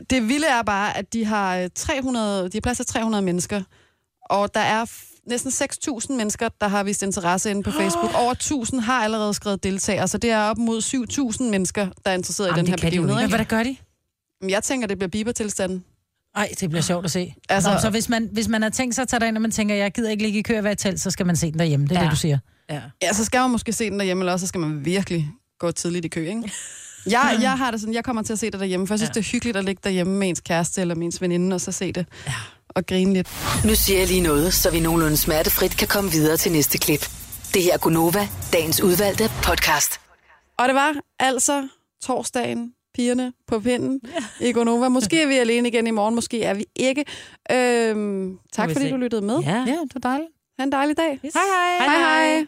Det vilde er bare, at de har øh, 300, de har plads til 300 mennesker, og der er næsten 6.000 mennesker, der har vist interesse inde på Facebook. Over 1.000 har allerede skrevet deltager, så det er op mod 7.000 mennesker, der er interesseret Jamen, i den det her begivenhed. Men hvad der gør de? Jeg tænker, det bliver bibertilstanden. Ej, det bliver sjovt at se. Altså- Nå, så hvis man, hvis man har tænkt sig at tage derind, og man tænker, jeg gider ikke ligge i kø og være i telt, så skal man se den derhjemme. Det er ja. det, du siger. Ja. Ja, så skal man måske se den derhjemme, eller også så skal man virkelig gå tidligt i kø, ikke? Jeg, jeg har det sådan, jeg kommer til at se det derhjemme, for jeg synes, ja. det er hyggeligt at ligge derhjemme med ens kæreste eller med ens veninde, og så se det ja. Og grine lidt. Nu siger jeg lige noget, så vi nogenlunde smertefrit kan komme videre til næste klip. Det her er Gunova, dagens udvalgte podcast. Og det var altså torsdagen, pigerne på pinden ja. i Gonova. Måske er vi alene igen i morgen, måske er vi ikke. Øhm, tak fordi se. du lyttede med. Ja. Ja, det var dejligt. Ha' en dejlig dag. Yes. Hej hej. hej, hej.